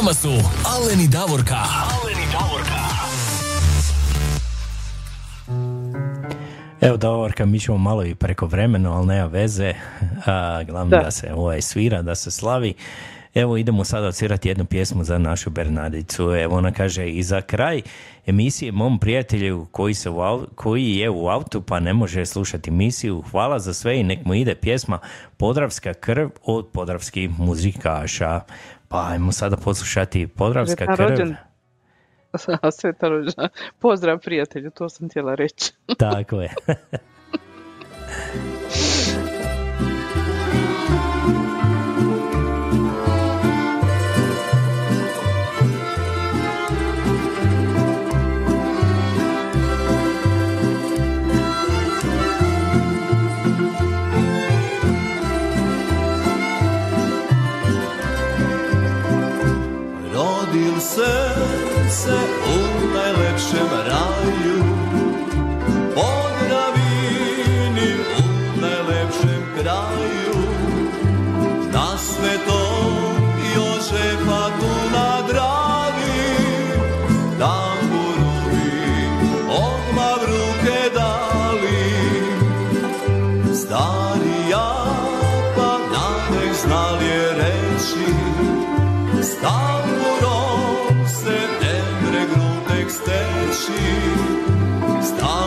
S1: vama su Aleni Davorka. Aleni Davorka.
S5: Evo Davorka, mi ćemo malo i preko vremena, ali nema veze. A, glavno da.
S4: Da.
S5: da se ovaj svira, da se slavi. Evo idemo sada odsvirati jednu pjesmu za našu Bernadicu. Evo ona kaže i za kraj emisije mom prijatelju koji, se u, au- koji je u autu pa ne može slušati emisiju. Hvala za sve i nek mu ide pjesma Podravska krv od podravskih muzikaša. Pa ajmo sada poslušati Podravska krv.
S4: rođen- Sretan rođendan. Pozdrav prijatelju, to sam htjela reći.
S5: Tako je.
S17: srce
S1: steci, stali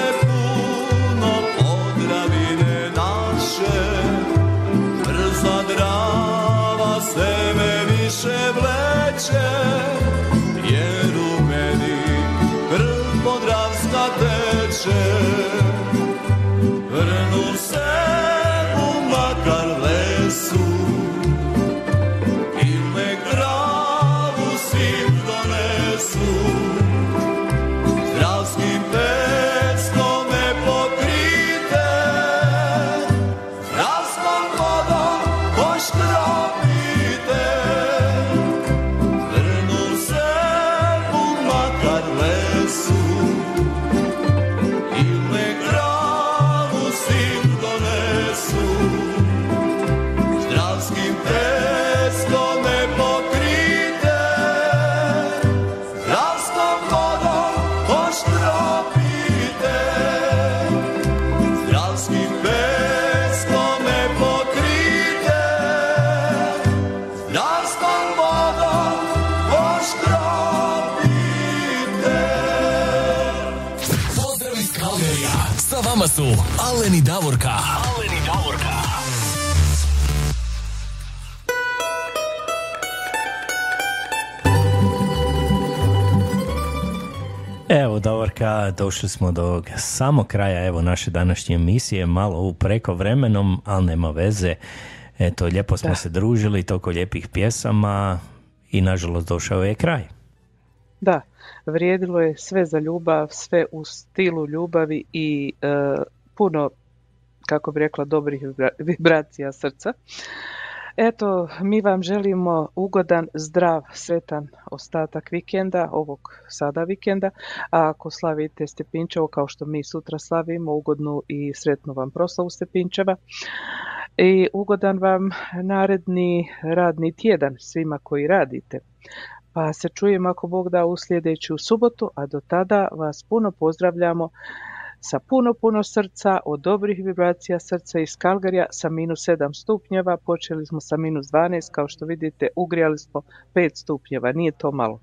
S1: Aleni Davorka. Aleni Davorka.
S5: Evo Davorka, došli smo do samog kraja evo naše današnje emisije, malo u preko vremenom, ali nema veze. Eto, lijepo smo se družili, toliko lijepih pjesama i nažalost došao je kraj.
S4: Da, vrijedilo je sve za ljubav, sve u stilu ljubavi i e, puno, kako bi rekla, dobrih vibracija srca. Eto, mi vam želimo ugodan, zdrav, sretan ostatak vikenda, ovog sada vikenda, a ako slavite Stepinčevo kao što mi sutra slavimo, ugodnu i sretnu vam proslavu Stepinčeva i ugodan vam naredni radni tjedan svima koji radite. Pa se čujemo ako Bog da u sljedeću subotu, a do tada vas puno pozdravljamo sa puno, puno srca, od dobrih vibracija srca iz Kalgarija sa minus 7 stupnjeva. Počeli smo sa minus 12, kao što vidite ugrijali smo 5 stupnjeva, nije to malo.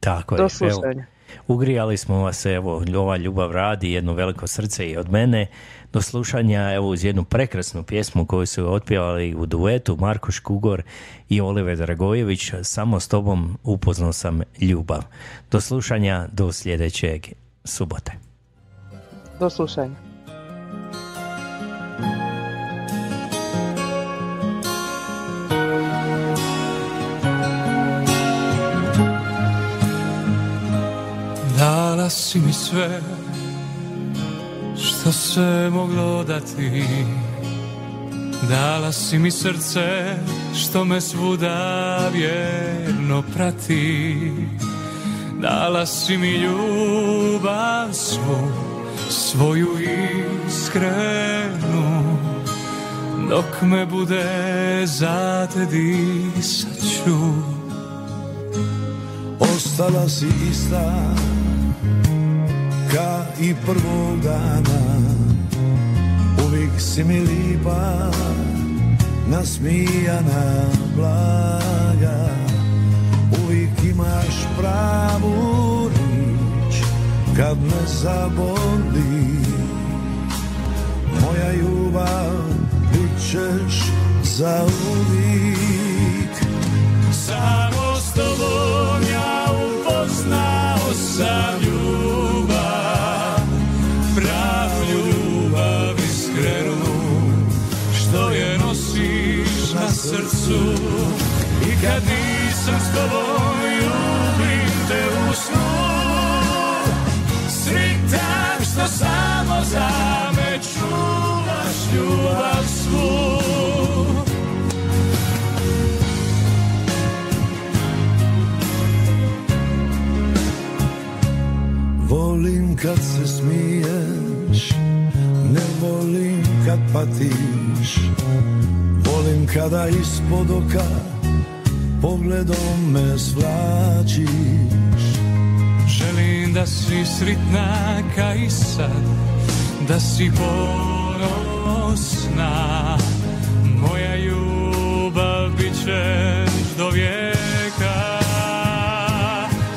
S5: Tako
S4: Do
S5: je.
S4: slušanja.
S5: ugrijali smo vas, evo, ova ljubav radi, jedno veliko srce i od mene. Do slušanja, evo, uz jednu prekrasnu pjesmu koju su otpjevali u duetu Marko Škugor i Oliver Dragojević. Samo s tobom upoznao sam ljubav. Do slušanja, do sljedećeg subote.
S4: Do slušanja.
S14: Dala si mi sve što se moglo dati Dala si mi srce što me svuda vjerno prati Dala si mi ljubav svu, svoju iskrenu Dok me bude za te disat
S6: Ostala si ista Ka i prvog dana. Uvijek si mi lipa Nasmijana, blaga. Uvijek imaš pravu Kad me zaboli Moja ljubav Bit ćeš za uvijek.
S14: Samo s tobom ja upoznao sam srcu. I kad nisam s tobom samo za me čuvaš ljubav svu
S6: Volim kad se smiješ Ne volim kad patiš Volim kada ispod oka Pogledom me svlačiš
S14: Želim da si sritna ka i sad Da si ponosna Moja ljubav bit ćeš do vijeka.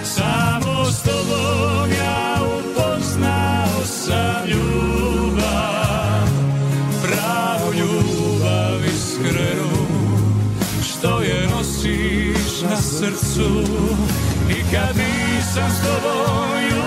S14: Samo s tobom ja upoznao sam ljubav Pravu ljubav iskrenu Što je nosiš na srcu. I kad nisam s tobom u